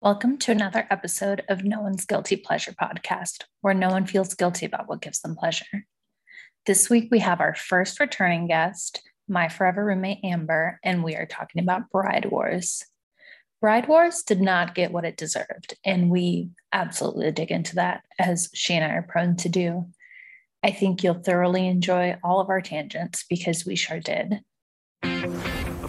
Welcome to another episode of No One's Guilty Pleasure podcast, where no one feels guilty about what gives them pleasure. This week, we have our first returning guest, my forever roommate Amber, and we are talking about Bride Wars. Bride Wars did not get what it deserved, and we absolutely dig into that, as she and I are prone to do. I think you'll thoroughly enjoy all of our tangents because we sure did.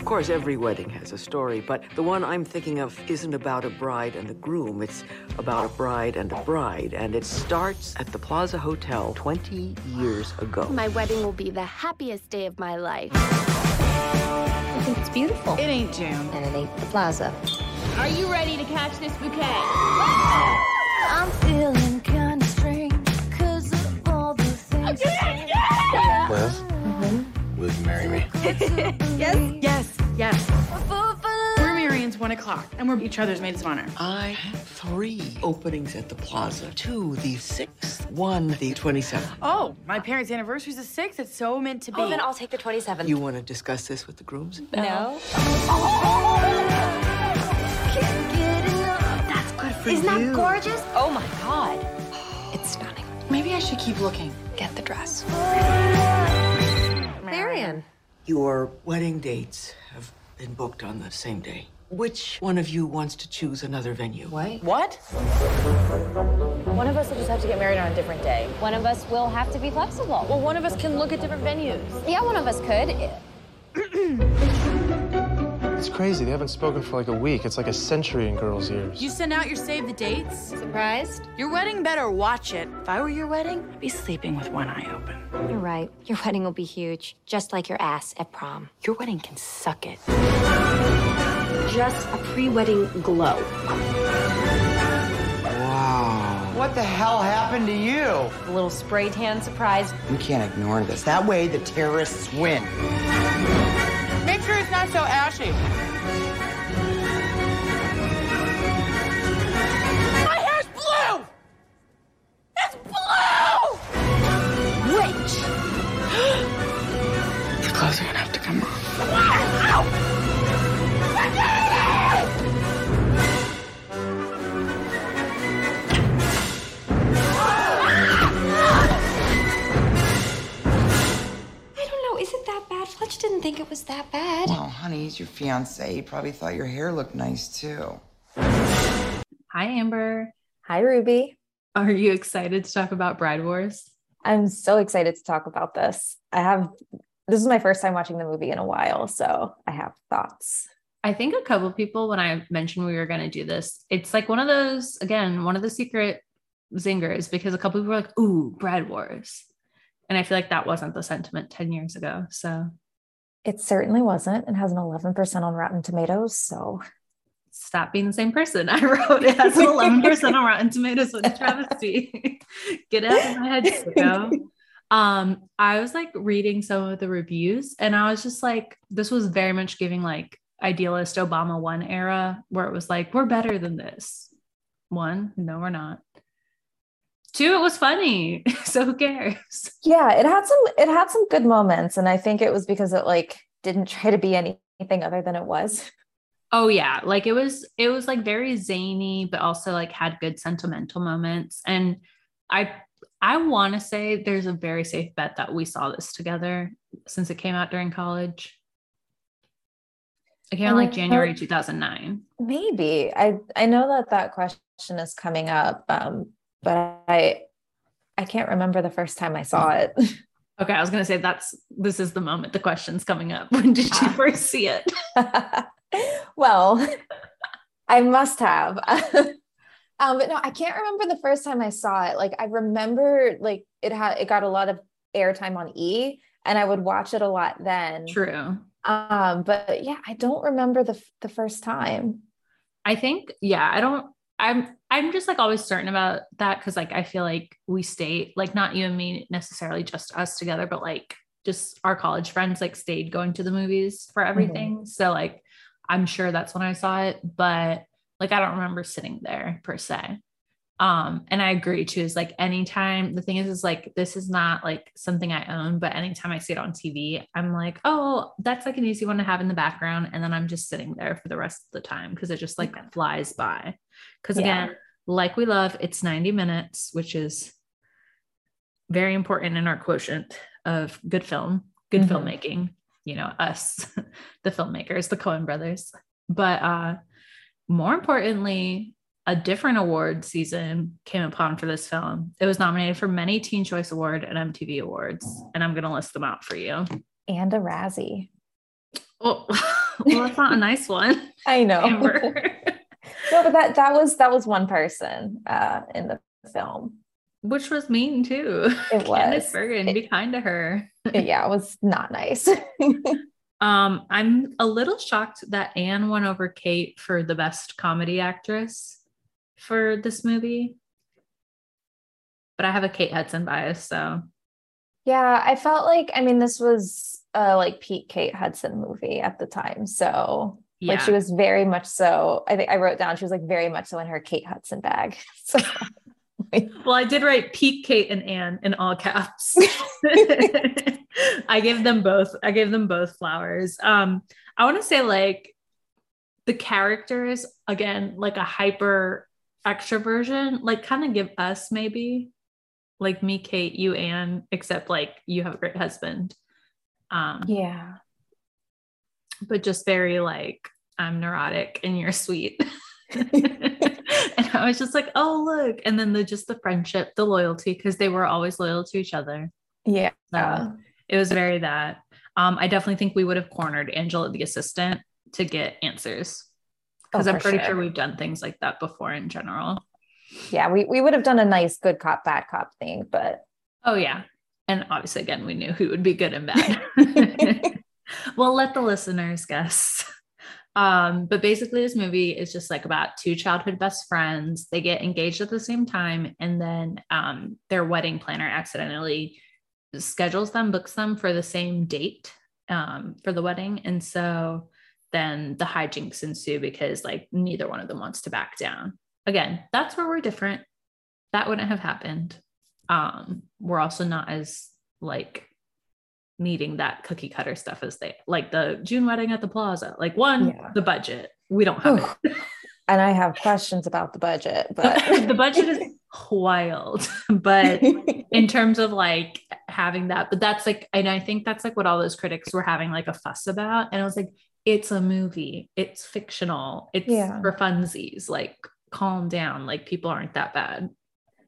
Of course, every wedding has a story, but the one I'm thinking of isn't about a bride and a groom. It's about a bride and a bride, and it starts at the Plaza Hotel 20 years ago. My wedding will be the happiest day of my life. I think it's beautiful. It ain't June. And it ain't the plaza. Are you ready to catch this bouquet? I'm feeling kind of strange because of all the things. Liz, mm-hmm. will you marry me? Yes, yes. We're Marion's one o'clock, and we're each other's maids of honor. I have three openings at the Plaza. Two the 6th, one the 27th. Oh, my parents' anniversary's the sixth. It's so meant to be. Oh, then I'll take the 27th. You want to discuss this with the grooms? no? Can't get enough. That's good for Isn't that gorgeous? Oh my god. It's stunning. Maybe I should keep looking. Get the dress. Marion. Your wedding dates have been booked on the same day. Which one of you wants to choose another venue? What? What? One of us will just have to get married on a different day. One of us will have to be flexible. Well, one of us can look at different venues. Yeah, one of us could. It's crazy. They haven't spoken for like a week. It's like a century in girls' years. You send out your save the dates? Surprised? Your wedding better watch it. If I were your wedding, I'd be sleeping with one eye open. You're right. Your wedding will be huge, just like your ass at prom. Your wedding can suck it. Just a pre-wedding glow. Wow. What the hell happened to you? A little spray tan surprise. We can't ignore this. That way the terrorists win. Make sure it's not so ashy. My hair's blue! It's blue! Wait! Your clothes are gonna have to come off. It was that bad. Well, honey, he's your fiance. He probably thought your hair looked nice too. Hi, Amber. Hi, Ruby. Are you excited to talk about Bride Wars? I'm so excited to talk about this. I have, this is my first time watching the movie in a while, so I have thoughts. I think a couple people, when I mentioned we were going to do this, it's like one of those, again, one of the secret zingers because a couple people were like, ooh, Bride Wars. And I feel like that wasn't the sentiment 10 years ago. So It certainly wasn't. It has an 11% on Rotten Tomatoes. So stop being the same person. I wrote it has an 11% on Rotten Tomatoes with travesty. Get out of my head, sicko. Um, I was like reading some of the reviews and I was just like, this was very much giving like idealist Obama one era where it was like, we're better than this. One, no, we're not. Two, it was funny. So who cares? yeah, it had some, it had some good moments. And I think it was because it like didn't try to be anything other than it was. Oh yeah, like it was it was like very zany but also like had good sentimental moments and I I want to say there's a very safe bet that we saw this together since it came out during college. It came out like Uh, January 2009. Maybe I, I know that that question is coming up. Um, but I, I can't remember the first time I saw it. Okay, I was going to say that's this is the moment the question's coming up. When did you first see it? well, I must have. um, but no, I can't remember the first time I saw it. Like I remember like it had it got a lot of airtime on E and I would watch it a lot then. True. Um, but yeah, I don't remember the the first time. I think, yeah, I don't, I'm, I'm just like always certain about that. Cause like, I feel like we stayed like not you and me necessarily just us together, but like just our college friends, like stayed going to the movies for mm-hmm. everything. So like, I'm sure that's when I saw it, but like, I don't remember sitting there per se. Um, and I agree too. Is like anytime the thing is, is like this is not like something I own, but anytime I see it on TV, I'm like, oh, that's like an easy one to have in the background, and then I'm just sitting there for the rest of the time because it just like Yeah. flies by. Because Yeah. again, like we love, it's 90 minutes, which is very important in our quotient of good film, good Mhm. filmmaking. You know, us, the filmmakers, the Coen brothers. But uh more importantly, a different award season came upon for this film. It was nominated for many Teen Choice Award and MTV Awards, and I'm going to list them out for you. And a Razzie. Oh, well, that's not a nice one. I know. No, but that that was that was one person uh in the film. Which was mean too. It Candice was. Bergen, be kind to her. yeah, it was not nice. Um, I'm a little shocked that Anne won over Kate for the best comedy actress for this movie. But I have a Kate Hudson bias, so yeah, I felt like I mean this was a like Pete Kate Hudson movie at the time. So yeah. like she was very much so I think I wrote down she was like very much so in her Kate Hudson bag. So well, I did write Pete, Kate, and Anne in all caps. I gave them both. I gave them both flowers. Um, I want to say like the characters again, like a hyper extroversion, like kind of give us maybe like me, Kate, you, Anne, except like you have a great husband. Um, yeah. but just very like I'm neurotic and you're sweet. and I was just like, oh look, and then the just the friendship, the loyalty, because they were always loyal to each other. Yeah. So it was very that. Um, I definitely think we would have cornered Angela, the assistant, to get answers because Oh, I'm pretty sure. sure we've done things like that before in general. Yeah, we, we would have done a nice good cop, bad cop thing, but Oh yeah, and obviously again we knew who would be good and bad. well, let the listeners guess. Um, but basically, this movie is just like about two childhood best friends. They get engaged at the same time, and then um, their wedding planner accidentally schedules them, books them for the same date um, for the wedding. And so then the hijinks ensue because like neither one of them wants to back down. Again, that's where we're different. That wouldn't have happened. Um, we're also not as like needing that cookie cutter stuff as they like the June wedding at the plaza. Like one, Yeah. the budget. We don't have it. and I have questions about the budget, but the budget is wild. But in terms of like having that, but that's like, and I think that's like what all those critics were having like a fuss about. And I was like, it's a movie, it's fictional, it's Yeah. for funsies. Like, calm down. Like, people aren't that bad.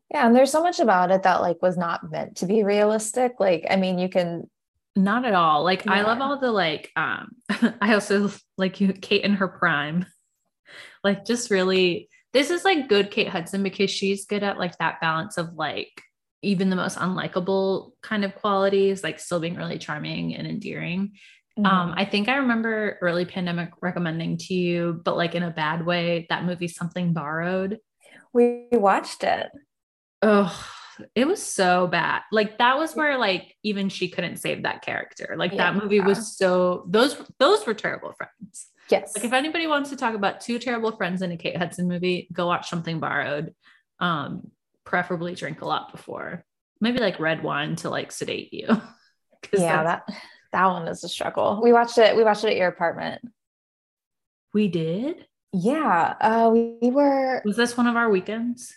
yeah, and there's so much about it that like was not meant to be realistic. Like, I mean, you can Not at all. Like, I love all the like, um, I also like you, Kate in her prime. Like, just really, this is like good Kate Hudson because she's good at like that balance of like, even the most unlikable kind of qualities, like still being really charming and endearing. Mm-hmm. Um, I think I remember early pandemic recommending to you, but like in a bad way, that movie Something Borrowed. we watched it. Oh, it was so bad. Like that was where like even she couldn't save that character. Like that movie was so those those were terrible friends. Yes. Like if anybody wants to talk about two terrible friends in a Kate Hudson movie, go watch Something Borrowed. Um, preferably drink a lot before. Maybe like red wine to like sedate you. yeah, that that one is a struggle. We watched it. We watched it at your apartment. we did. Yeah, uh, we, we were. Was this one of our weekends?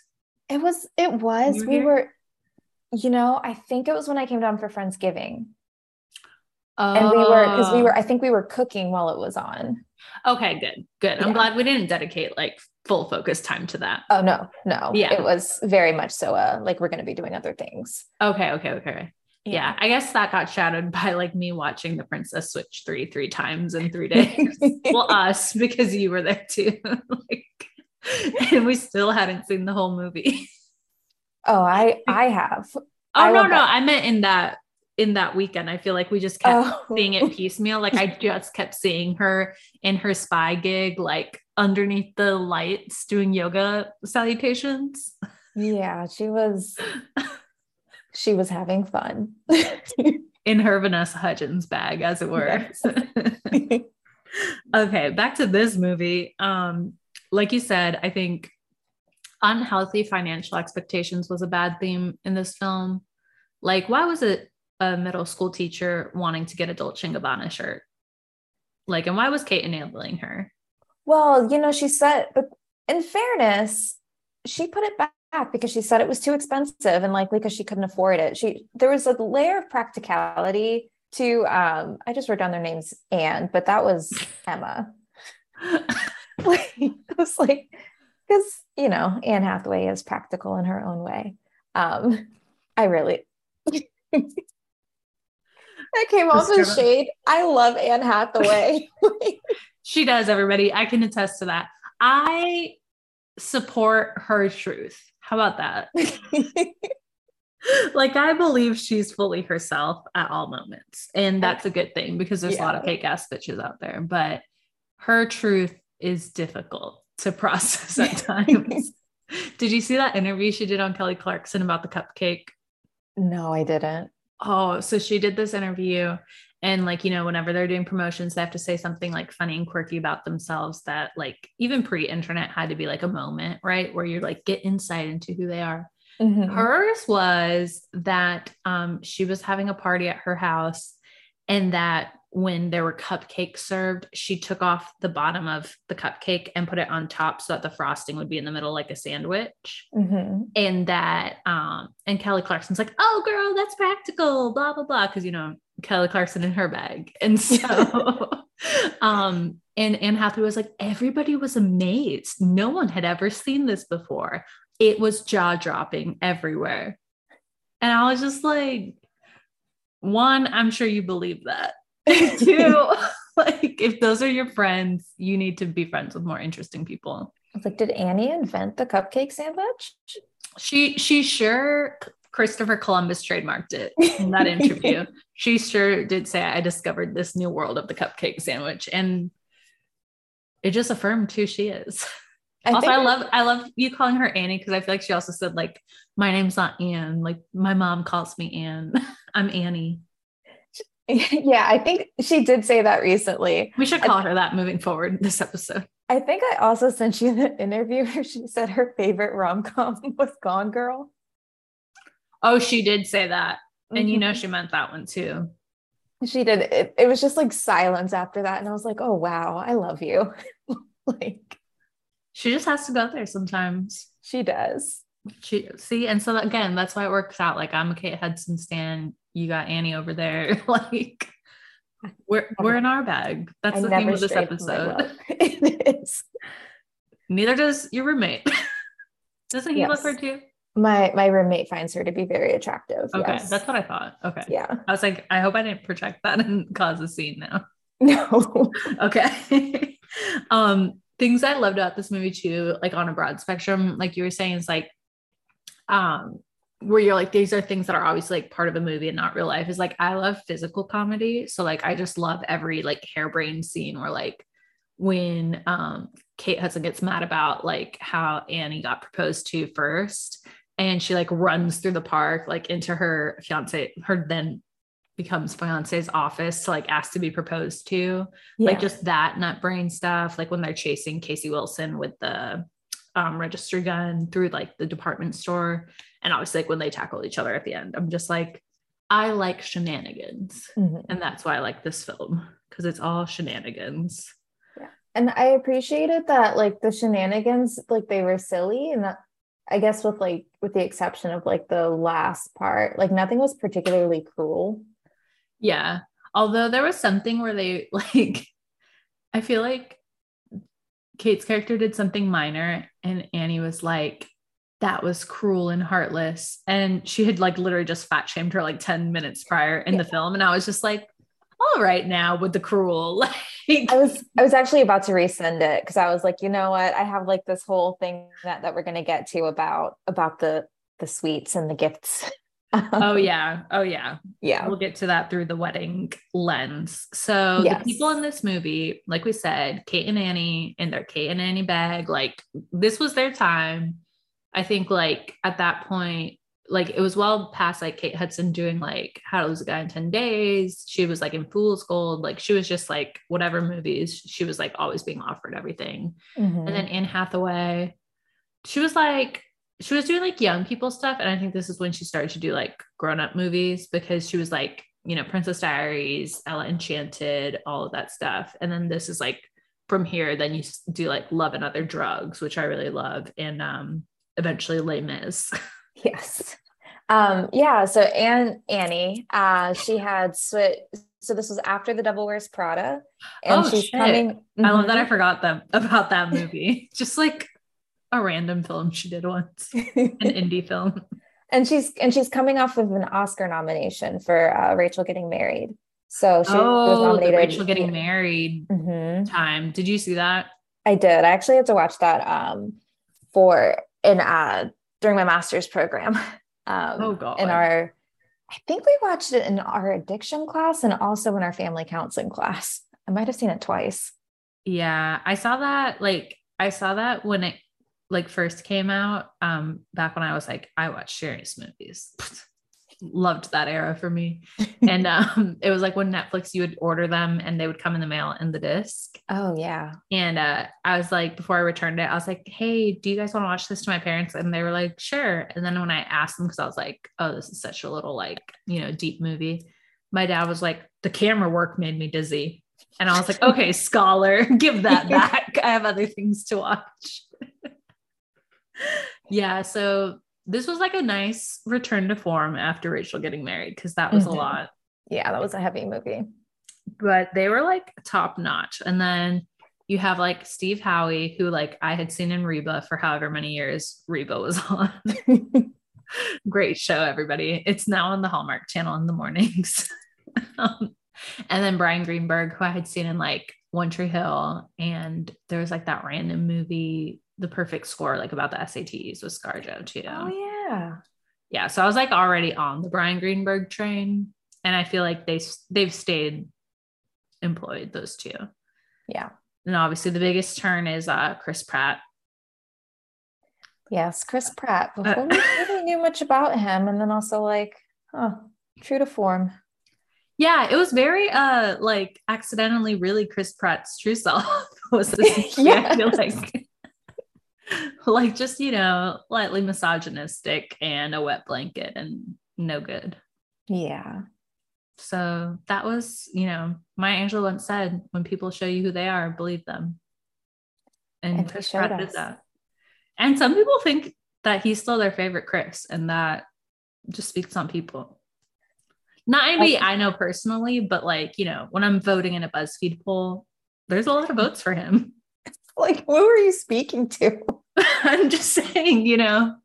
It was. It was. Were we here? were. You know, I think it was when I came down for Friendsgiving, Oh, and we were because we were. I think we were cooking while it was on. okay. Good, good. I'm glad we didn't dedicate like full focus time to that. Oh no, no. Yeah. it was very much so. Uh, like we're going to be doing other things. Okay, okay, okay. Yeah. I guess that got shadowed by like me watching the Princess Switch three three times in three days. well, us because you were there too. like, and we still hadn't seen the whole movie. Oh, I I have. Oh I no, no, bet- I meant in that in that weekend. I feel like we just kept Oh. seeing it piecemeal. Like I just kept seeing her in her spy gig, like underneath the lights doing yoga salutations. Yeah, she was. She was having fun. in her Vanessa Hudgens bag, as it were. Yes. okay, back to this movie. Um, like you said, I think unhealthy financial expectations was a bad theme in this film. Like, why was it a middle school teacher wanting to get a Dolce & Gabbana shirt? Like, and why was Kate enabling her? Well, you know, she said, but in fairness, she put it back because she said it was too expensive and likely because she couldn't afford it. She there was a layer of practicality to um I just wrote down their names Anne, but that was Emma. like, it was like because you know Anne Hathaway is practical in her own way. Um I really that came off as shade. I love Anne Hathaway. she does, everybody. I can attest to that. I support her truth. How about that? like I believe she's fully herself at all moments. And that's a good thing because there's yeah. a lot of fake ass bitches out there. But her truth is difficult to process at times. did you see that interview she did on Kelly Clarkson about the cupcake? No, I didn't. Oh, so she did this interview and like you know whenever they're doing promotions they have to say something like funny and quirky about themselves that like even pre-internet had to be like a moment right where you're like get insight into who they are mm-hmm. hers was that um, she was having a party at her house and that when there were cupcakes served, she took off the bottom of the cupcake and put it on top so that the frosting would be in the middle like a sandwich. Mm-hmm. And that, um, and Kelly Clarkson's like, oh, girl, that's practical, blah, blah, blah. Cause, you know, Kelly Clarkson in her bag. And so, um, and Anne Hathaway was like, everybody was amazed. No one had ever seen this before. It was jaw dropping everywhere. And I was just like, one, I'm sure you believe that. Two, like if those are your friends, you need to be friends with more interesting people. Like, did Annie invent the cupcake sandwich? She she sure Christopher Columbus trademarked it in that interview. she sure did say I discovered this new world of the cupcake sandwich. And it just affirmed who she is. I also, I love I love you calling her Annie because I feel like she also said like my name's not Anne. Like my mom calls me Anne. I'm Annie. Yeah, I think she did say that recently. We should call her that moving forward this episode. I think I also sent you the interview where she said her favorite rom com was Gone Girl. Oh, she did say that. And mm-hmm. you know, she meant that one too. She did. It, it was just like silence after that. And I was like, oh, wow, I love you. like, she just has to go there sometimes. She does. She see, and so again, that's why it works out. Like I'm a Kate Hudson stan. You got Annie over there. like we're we're in our bag. That's I the theme of this episode. it is. Neither does your roommate. Doesn't he yes. look her too? My my roommate finds her to be very attractive. Okay, yes. that's what I thought. Okay. Yeah. I was like, I hope I didn't project that and cause a scene now. No. okay. um, things I loved about this movie too, like on a broad spectrum, like you were saying, is like um where you're like these are things that are obviously like part of a movie and not real life is like I love physical comedy. So like I just love every like harebrained scene where like when um Kate Hudson gets mad about like how Annie got proposed to first and she like runs through the park like into her fiance her then becomes fiance's office to like ask to be proposed to yeah. like just that nut brain stuff like when they're chasing Casey Wilson with the um, registry gun through like the department store. And obviously, like when they tackle each other at the end, I'm just like, I like shenanigans. Mm-hmm. And that's why I like this film because it's all shenanigans. Yeah. And I appreciated that, like, the shenanigans, like, they were silly. And that, I guess, with like, with the exception of like the last part, like, nothing was particularly cruel. Yeah. Although there was something where they, like, I feel like Kate's character did something minor, and Annie was like, that was cruel and heartless. And she had like literally just fat shamed her like 10 minutes prior in yeah. the film. And I was just like, all right now with the cruel. Like I was I was actually about to resend it because I was like, you know what? I have like this whole thing that, that we're gonna get to about about the the sweets and the gifts oh yeah. Oh yeah. Yeah. We'll get to that through the wedding lens. So yes. the people in this movie, like we said, Kate and Annie in their Kate and Annie bag, like this was their time. I think like at that point, like it was well past like Kate Hudson doing like How to Lose a Guy in 10 Days. She was like in Fool's Gold. Like she was just like whatever movies, she was like always being offered everything. Mm-hmm. And then Anne Hathaway, she was like she was doing like young people stuff and i think this is when she started to do like grown-up movies because she was like you know princess diaries ella enchanted all of that stuff and then this is like from here then you do like love and other drugs which i really love and um eventually Les Mis. yes um yeah so Anne Annie uh she had switch so this was after the devil wears prada and oh, she's shit. coming i love that i Mhm. forgot them about that movie just like a random film she did once an indie film and she's and she's coming off of an oscar nomination for uh, rachel getting married so she was oh the nominated rachel getting married Mhm. time did you see that I did. I actually had to watch that um for in uh during my master's program. Um Oh, God. in our I think we watched it in our addiction class and also in our family counseling class. I might have seen it twice. Yeah, I saw that like I saw that when it like first came out um back when I was like I watched serious movies. Loved that era for me. and um it was like when Netflix you would order them and they would come in the mail in the disc. Oh yeah. And uh I was like before I returned it I was like, "Hey, do you guys want to watch this to my parents?" And they were like, "Sure." And then when I asked them cuz I was like, "Oh, this is such a little like, you know, deep movie." My dad was like, "The camera work made me dizzy." And I was like, okay, scholar, give that back. I have other things to watch. yeah. So this was like a nice return to form after Rachel getting married because that was Mhm. a lot. Yeah, that was a heavy movie. But they were like top notch. And then you have like Steve Howey, who like I had seen in Reba for however many years Reba was on. Great show, everybody. It's now on the Hallmark channel in the mornings. um, and then Bryan Greenberg, who I had seen in like One Tree Hill, and there was like that random movie, The Perfect Score, like about the SATs with ScarJo too. Oh yeah. Yeah, so I was like already on the Bryan Greenberg train, and I feel like they they've stayed employed those two. Yeah. And obviously, the biggest turn is uh, Chris Pratt. Yes, Chris Pratt. Before we really knew much about him, and then also like, huh, true to form. Yeah, it was very uh like accidentally really Chris Pratt's true self was this I feel like like just you know lightly misogynistic and a wet blanket and no good. Yeah. So that was, you know, Maya Angelou once said, when people show you who they are, believe them. And, And Chris Pratt did that. And some people think that he's still their favorite Chris, and that just speaks on people. Not anybody I know personally, but like, you know, when I'm voting in a BuzzFeed poll, there's a lot of votes for him. Like, who are you speaking to? I'm just saying, you know,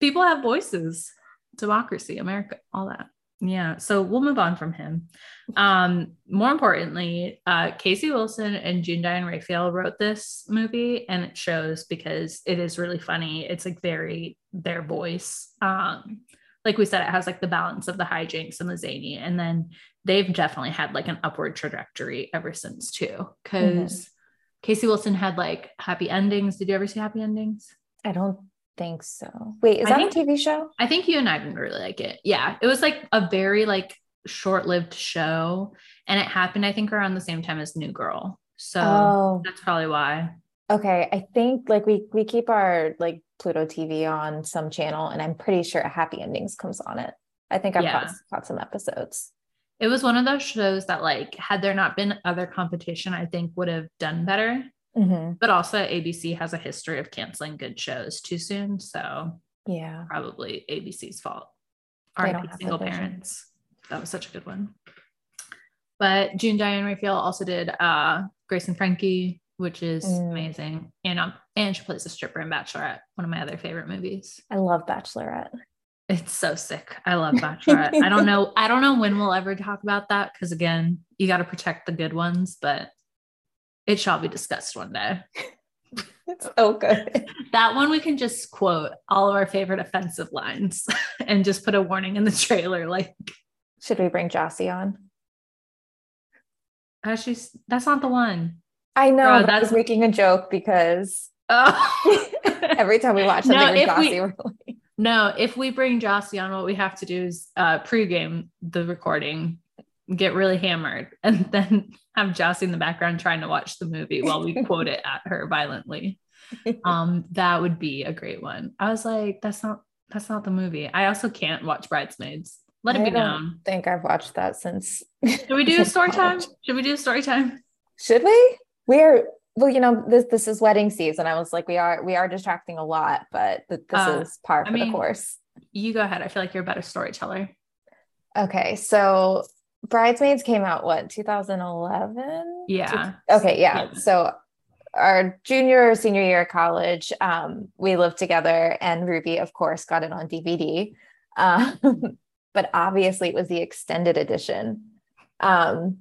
people have voices, democracy, America, all that. Yeah. So we'll move on from him. Um, more importantly, uh, Casey Wilson and June Diane Raphael wrote this movie, and it shows because it is really funny. It's like very their voice. Um, like we said, it has like the balance of the hijinks and the zany, and then they've definitely had like an upward trajectory ever since too. Mm-hmm. Because Casey Wilson had like happy endings. Did you ever see happy endings? I don't think so. Wait, is I that think- a TV show? I think you and I didn't really like it. Yeah. It was like a very like short-lived show. And it happened, I think, around the same time as New Girl. So Oh, that's probably why. Okay. I think like we we keep our like Pluto TV on some channel, and I'm pretty sure Happy Endings comes on it. I think I've caught, Yeah. caught some episodes. It was one of those shows that like had there not been other competition, I think would have done better. Mhm. But also ABC has a history of canceling good shows too soon. So Yeah. probably ABC's fault. Don't RIP single parents. That was such a good one. But June Diane Raphael also did uh Grace and Frankie, which is Mm. amazing. And um and she plays a stripper in Bachelorette, one of my other favorite movies. I love Bachelorette. It's so sick. I love Bachelorette. I don't know. I don't know when we'll ever talk about that because again, you got to protect the good ones, but it shall be discussed one day. It's so good. That one we can just quote all of our favorite offensive lines and just put a warning in the trailer. Like, Should we bring Jossie on? uh, she's that's not the one. I know. Bro, I that's- making a joke because Oh. every time we watch something No, with if we- Jossie, we're like, no, if we bring Jossie on, what we have to do is uh pregame the recording, get really hammered, and then have Jossie in the background trying to watch the movie while we quote it at her violently. um, that would be a great one. I was like, that's not that's not the movie. I also can't watch Bridesmaids. Let it I be don't known. think I've watched that since. Should we do a story time? Should we do a story time? Should we? We're well, you know, this this is wedding season. I was like, we are we are distracting a lot, but th- this Uh, is par I for mean- the course. You go ahead. I feel like you're a better storyteller. Okay, so Bridesmaids came out what 2011? Yeah. Okay, yeah. Yeah. So our junior or senior year of college, um, we lived together, and Ruby, of course, got it on DVD. Um, but obviously, it was the extended edition. Um,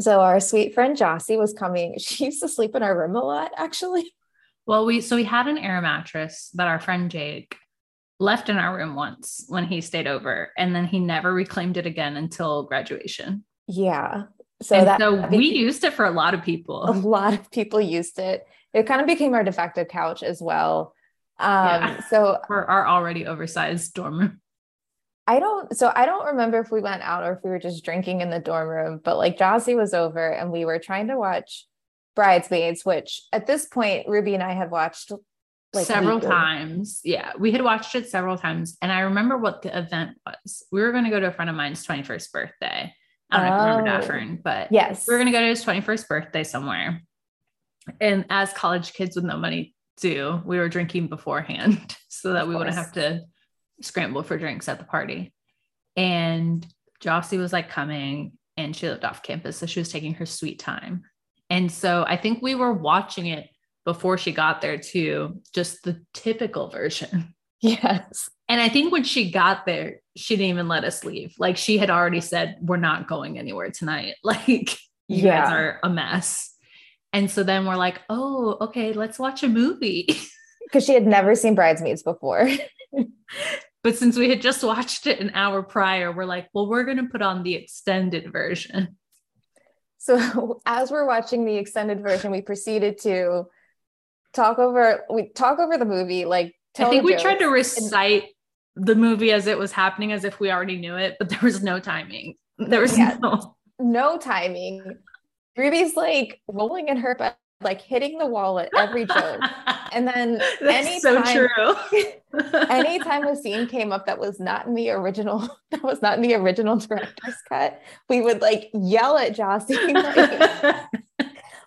so our sweet friend Jossie was coming. She used to sleep in our room a lot, actually. Well, we so we had an air mattress that our friend Jake left in our room once when he stayed over, and then he never reclaimed it again until graduation. Yeah. So and that so we used it for a lot of people. a lot of people used it. It kind of became our de facto couch as well. Um, Yeah. so for our already oversized dorm room. I don't so I don't remember if we went out or if we were just drinking in the dorm room, but like Jossie was over and we were trying to watch Bridesmaids, which at this point Ruby and I had watched like several weekly. times. Yeah, we had watched it several times, and I remember what the event was. We were going to go to a friend of mine's twenty first birthday. I don't know if you remember Oh. Daffern, but Yes. we were going to go to his twenty first birthday somewhere. And as college kids with no money do, we were drinking beforehand so that we wouldn't have to scramble for drinks at the party. And Jossie was like coming, and she lived off campus, so she was taking her sweet time. And so I think we were watching it before she got there too, just the typical version. Yes. And I think when she got there, she didn't even let us leave. Like she had already said, We're not going anywhere tonight. Like you guys are a mess. And so then we're like, Oh, okay, let's watch a movie. Because she had never seen Bridesmaids before. But since we had just watched it an hour prior, we're like, Well, we're going to put on the extended version. So as we're watching the extended version, we proceeded to talk over we talk over the movie, like I think we tried to recite the movie as it was happening as if we already knew it, but there was no timing. There was Yeah. no no timing. Ruby's like rolling in her bed, like hitting the wall at every joke. And then That's so anytime, true. anytime a scene came up that was not in the original, that was not in the original director's cut, we would like yell at Jossie, like,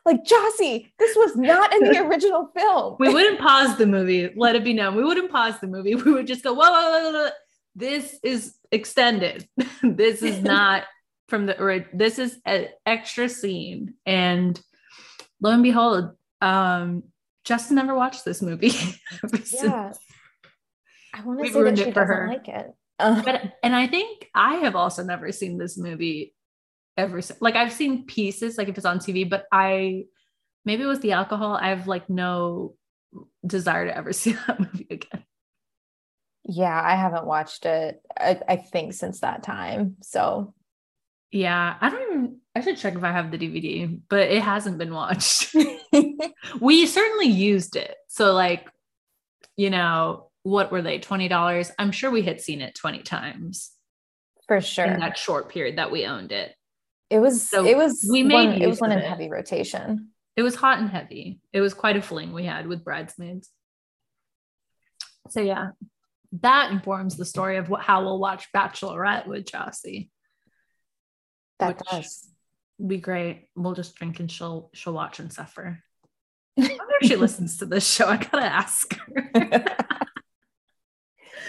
like Jossie, this was not in the original film. we wouldn't pause the movie. Let it be known. We wouldn't pause the movie. We would just go, whoa, whoa, whoa, whoa. This is extended. this is not from the ori- this is an extra scene. And lo and behold, um, Justin never watched this movie. yeah. I want to say that she for doesn't her. like it. Uh, But and I think I have also never seen this movie ever since. Like I've seen pieces, like if it's on TV, but I maybe it was the alcohol. I have like no desire to ever see that movie again. yeah, I haven't watched it, I, I think, since that time. So Yeah, I don't even. I should check if I have the DVD, but it hasn't been watched. we certainly used it. So, like, you know, what were they? Twenty dollars. I'm sure we had seen it twenty times for sure. in that short period that we owned it. It was So it was we one, made it was one in it. heavy rotation. It was hot and heavy. It was quite a fling we had with bridesmaids. So yeah, that informs the story of what, how we'll watch Bachelorette with Jossie. That does. Be great. We'll just drink and she'll she'll watch and suffer. I wonder if she listens to this show. I gotta ask her.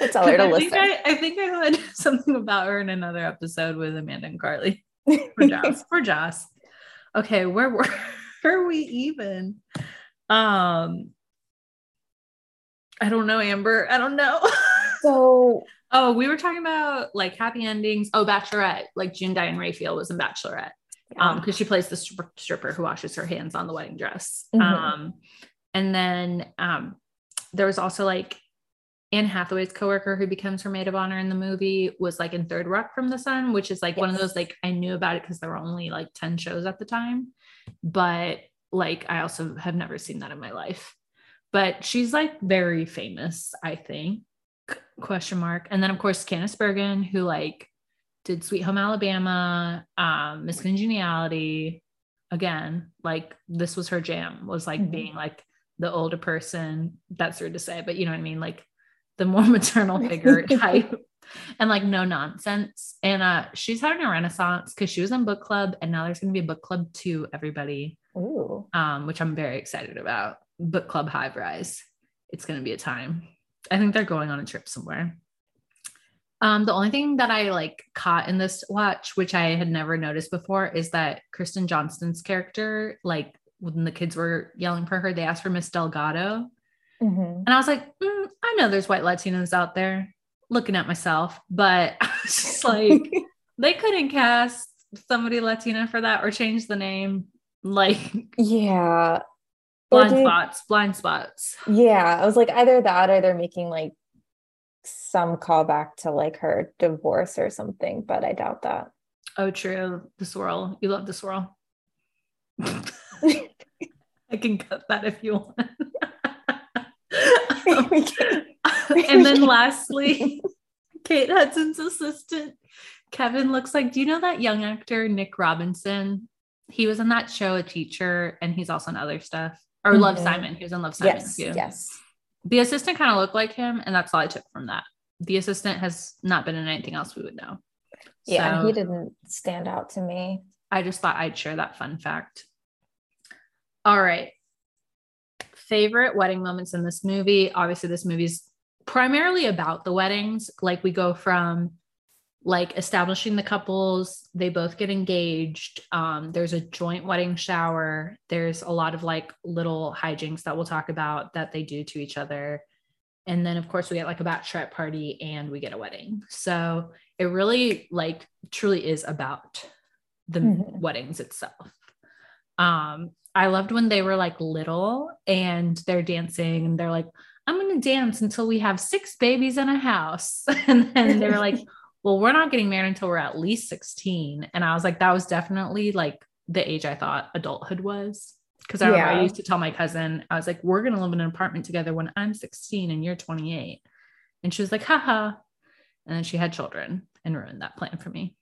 Tell her to I listen. think I, I think I heard something about her in another episode with Amanda and Carly. For Joss. For Joss. Okay, where were where are we even? Um I don't know, Amber. I don't know. so oh, we were talking about like happy endings. Oh, Bachelorette, like June Diane Raphael was in Bachelorette. Um, because she plays the stripper, who washes her hands on the wedding dress. Mhm. Um, and then um there was also like Anne Hathaway's coworker who becomes her maid of honor in the movie was like in Third Rock from the Sun, which is like one of those like I knew about it because there were only like 10 shows at the time. But like I also have never seen that in my life. But she's like very famous, I think. Question mark. And then of course Candice Bergen, who like did Sweet Home Alabama, um, Miss Congeniality. Again, like this was her jam, was like Mhm. being like the older person. That's weird to say, but you know what I mean? Like the more maternal figure type and like no nonsense. And uh she's having a renaissance because she was in book club and now there's gonna be a book club to everybody. Ooh. Um, which I'm very excited about. Book club high rise. It's gonna be a time. I think they're going on a trip somewhere. Um, the only thing that I like caught in this watch, which I had never noticed before, is that Kristen Johnston's character, like when the kids were yelling for her, they asked for Miss Delgado. Mhm. And I was like, mm, I know there's white Latinos out there looking at myself, but I was just like, they couldn't cast somebody Latina for that or change the name. Like Yeah. Blind did- spots, blind spots. Yeah. I was like, either that or they're making like some callback to like her divorce or something, but I doubt that. Oh, true. The swirl. You love the swirl. I can cut that if you want. and then lastly, Kate Hudson's assistant, Kevin looks like, do you know that young actor, Nick Robinson? He was in that show, A Teacher, and he's also in other stuff. Or Love Mhm. Simon. He was in Love Simon yes. too. Yes. The assistant kind of looked like him, and that's all I took from that. The assistant has not been in anything else we would know. Yeah. So- he didn't stand out to me. I just thought I'd share that fun fact. All right. Favorite wedding moments in this movie. Obviously, this movie's primarily about the weddings. Like, we go from like establishing the couples, they both get engaged. Um, there's a joint wedding shower. There's a lot of like little hijinks that we'll talk about that they do to each other. And then, of course, we get like a bachelorette party and we get a wedding. So it really, like, truly is about the Mhm. weddings itself. Um, I loved when they were like little and they're dancing and they're like, I'm gonna dance until we have six babies in a house. and then they're like, Well, we're not getting married until we're at least 16. And I was like, that was definitely like the age I thought adulthood was. Cause I remember I used to tell my cousin, I was like, we're gonna live in an apartment together when I'm 16 and you're 28. And she was like, haha. And then she had children and ruined that plan for me.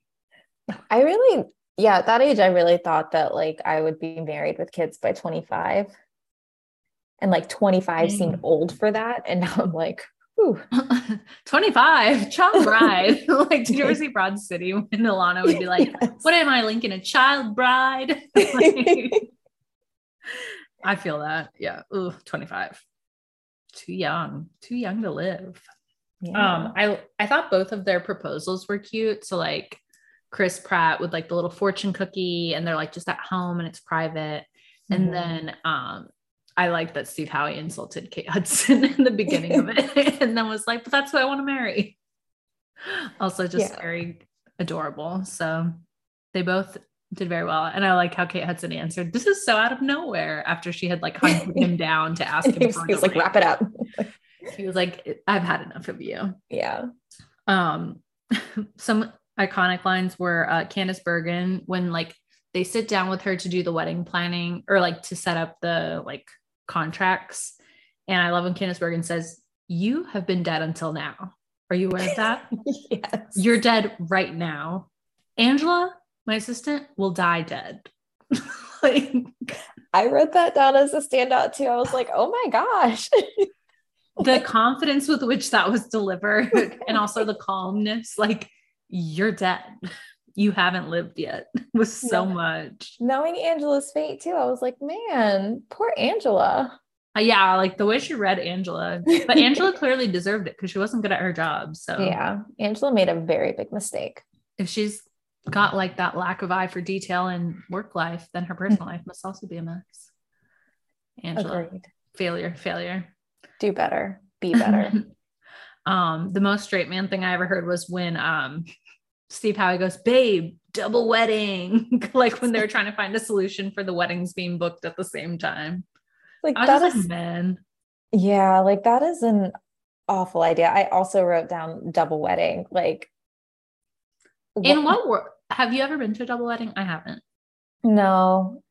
I really, yeah, at that age, I really thought that like I would be married with kids by 25. And like 25 seemed old for that. And now I'm like, ooh, 25, child bride. like, did you ever see Broad City when Ilana would be like, Yes. What am I, Lincoln? A child bride? Like, I feel that. Yeah. Ooh, 25. Too young. Too young to live. Yeah. Um, I I thought both of their proposals were cute. So like Chris Pratt with like the little fortune cookie, and they're like just at home and it's private. And Mhm. then um I like that Steve Howey insulted Kate Hudson in the beginning of it and then was like, but that's who I want to marry. Also just Yeah. very adorable. So they both did very well. And I like how Kate Hudson answered, This is so out of nowhere after she had like hunted him down to ask him he was like, wrap it up. He was like, I've had enough of you. Yeah. Um, some iconic lines were uh, Candice Bergen when like they sit down with her to do the wedding planning or like to set up the like contracts. And I love when Candice Bergen says, "You have been dead until now. Are you aware of that? yes. You're dead right now. Angela, my assistant, will die dead." like I wrote that down as a standout too. I was like, oh my gosh. the confidence with which that was delivered and also the calmness like you're dead you haven't lived yet was so Yeah. much Knowing Angela's fate too, I was like, man, poor Angela. Uh, yeah like the way she read angela but angela clearly deserved it because she wasn't good at her job so Yeah. Angela made a very big mistake. if she's got like that lack of eye for detail in work life then her personal life must also be a mess angela Agreed. failure failure Do better. Be better. um, the most straight man thing I ever heard was when um Steve Howey goes, babe, double wedding. like when they were trying to find a solution for the weddings being booked at the same time. like that like, man. yeah, like that is an awful idea. I also wrote down double wedding. Like In what world have you ever been to a double wedding? I haven't. No.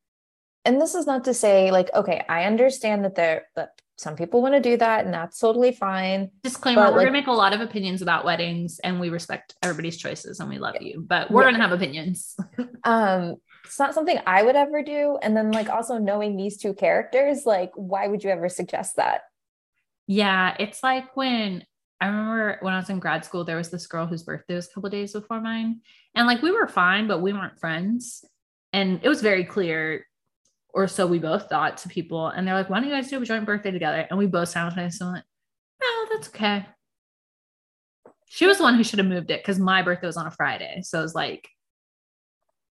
And this is not to say like, okay, I understand that there that some people want to do that and that's totally fine. Disclaimer, But, we're like- gonna make a lot of opinions about weddings and we respect everybody's choices and we love you, but we're Yeah. gonna have opinions. Um, it's not something I would ever do. And then like also knowing these two characters, like why would you ever suggest that? Yeah, it's like when I remember when I was in grad school, there was this girl whose birthday was a couple days before mine. And like we were fine, but we weren't friends. And it was very clear, or so we both thought to people. And they're like, why don't you guys do a joint birthday together? And we both simultaneously went, no, that's okay. She was the one who should have moved it because my birthday was on a Friday. So it was like,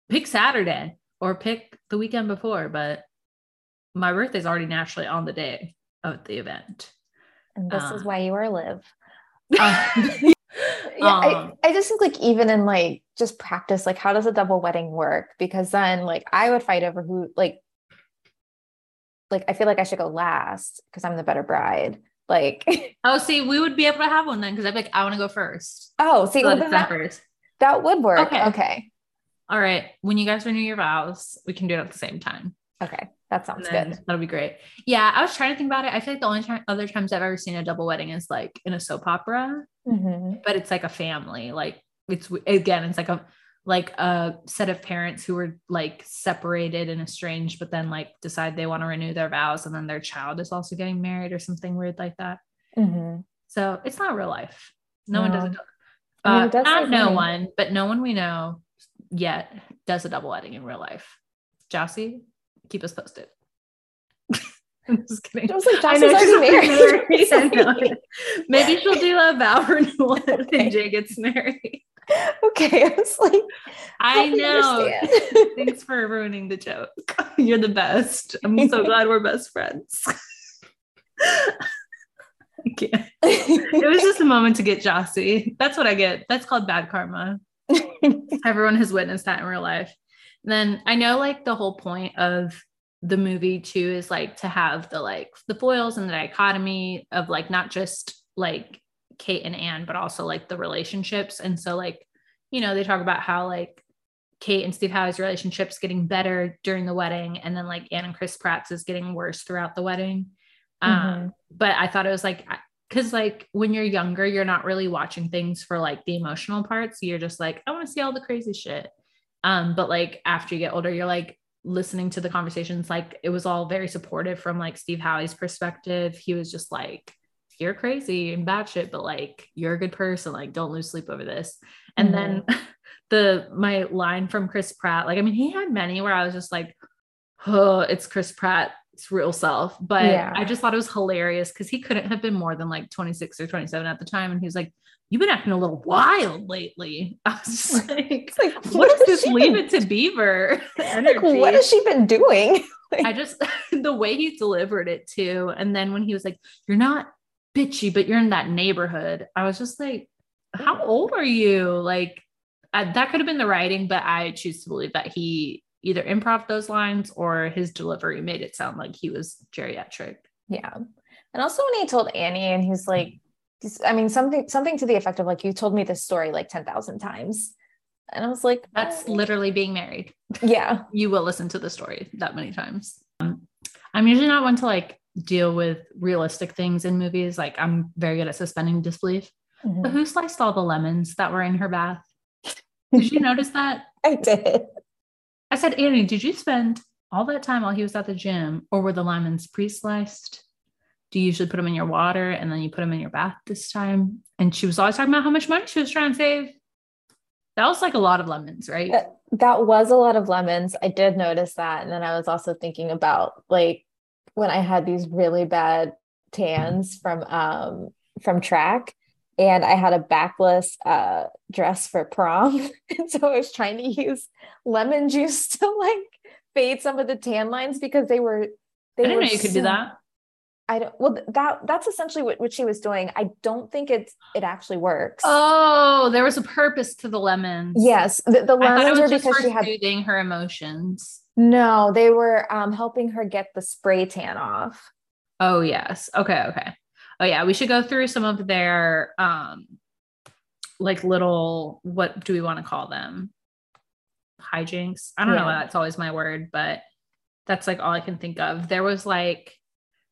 pick Saturday or pick the weekend before. But my birthday's already naturally on the day of the event. And this Uh. is why you are live. Yeah, I, Um, I just think like even in like just practice, like how does a double wedding work? Because then like I would fight over who like like I feel like I should go last because I'm the better bride. Like oh, see, we would be able to have one then because I'd be like, I want to go first. oh, see, So well, it's then them that, first. that would work. Okay. Okay. All right. When you guys renew your vows, we can do it at the same time. Okay. That sounds good. That'll be great. Yeah, I was trying to think about it. I feel like the only time, other times I've ever seen a double wedding is like in a soap opera, Mhm. but it's like a family. Like it's again, it's like a like a set of parents who were like separated and estranged, but then like decide they want to renew their vows, and then their child is also getting married or something weird like that. Mhm. So it's not real life. No, one does No. it. I mean, Uh, it does not no money. one, but no one we know yet does a double wedding in real life. Josie, keep us posted. I'm just kidding. I was like, I know is already she's married. married. Maybe she'll do a vow renewal Okay. and Jay gets married. okay. I was like, I know. Thanks for ruining the joke. You're the best. I'm so glad we're best friends. I can't. It was just a moment to get Jossie. That's what I get. That's called bad karma. Everyone has witnessed that in real life. And then I know like the whole point of the movie too is like to have the like the foils and the dichotomy of like not just like Kate and Anne, but also like the relationships. And so like, you know, they talk about how like Kate and Steve Howey's relationship's getting better during the wedding, and then like Anne and Chris Pratt's is getting worse throughout the wedding. Um, but I thought it was like because like when you're younger, you're not really watching things for like the emotional parts. You're just like, I want to see all the crazy shit. Um, but like after you get older, you're like listening to the conversations, like it was all very supportive from like Steve Howey's perspective. He was just like, you're crazy and bad shit, but like you're a good person. Like, don't lose sleep over this. And then the my line from Chris Pratt, like, I mean, he had many where I was just like, oh, it's Chris Pratt's real self. But Yeah. I just thought it was hilarious because he couldn't have been more than like 26 or 27 at the time. And he was like, You've been acting a little wild lately. I was just like, like, what is this leave been- it to Beaver? like, what has she been doing? I just the way he delivered it too. And then when he was like, You're not bitchy, but you're in that neighborhood, I was just like, How old are you? Like, I, that could have been the writing, but I choose to believe that he either improv those lines or his delivery made it sound like he was geriatric. Yeah. And also when he told Annie and he's like, I mean, something something to the effect of like, you told me this story like 10,000 times. And I was like, That's "Oh." literally being married. yeah. You will listen to the story that many times. Um, I'm usually not one to like deal with realistic things in movies. Like I'm very good at suspending disbelief. Mhm. But who sliced all the lemons that were in her bath? Did you notice that? I did. I said, Annie, did you spend all that time while he was at the gym, or were the lemons pre-sliced? Do you usually put them in your water and then you put them in your bath this time? And she was always talking about how much money she was trying to save. That was like a lot of lemons, right? That, that was a lot of lemons. I did notice that. And then I was also thinking about like when I had these really bad tans from um from track and I had a backless uh dress for prom. and so I was trying to use lemon juice to like fade some of the tan lines because they were they I didn't know you could so- do that. I don't well that that's essentially what, what she was doing. I don't think it's it actually works. Oh, there was a purpose to the lemons. yes, the, the I thought it lemons were because she had soothing her emotions. No, they were um, helping her get the spray tan off. Oh yes. Okay. Okay. Oh yeah. We should go through some of their um like little what do we want to call them? Hijinks. I don't know. That's always my word, but that's like all I can think of. There was like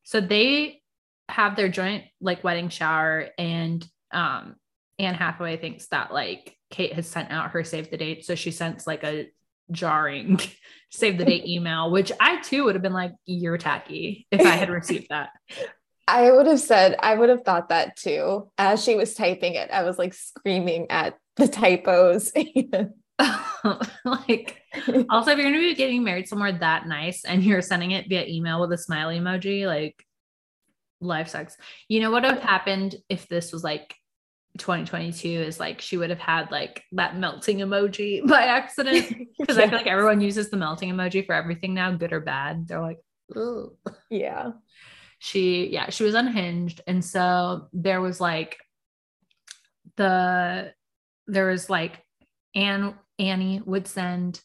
so they have their joint like wedding shower and um Anne Hathaway thinks that like Kate has sent out her save the date. So she sends like a jarring save the date email, which I too would have been like, you're tacky if I had received that. I would have said, I would have thought that too. As she was typing it, I was like screaming at the typos. like, also, if you're going to be getting married somewhere that nice and you're sending it via email with a smiley emoji, like, life sucks. You know what would have happened if this was like 2022 is like she would have had like that melting emoji by accident because yes. I feel like everyone uses the melting emoji for everything now, good or bad. They're like, oh yeah. She, yeah, she was unhinged. And so there was like the, there was like Anne, Annie would send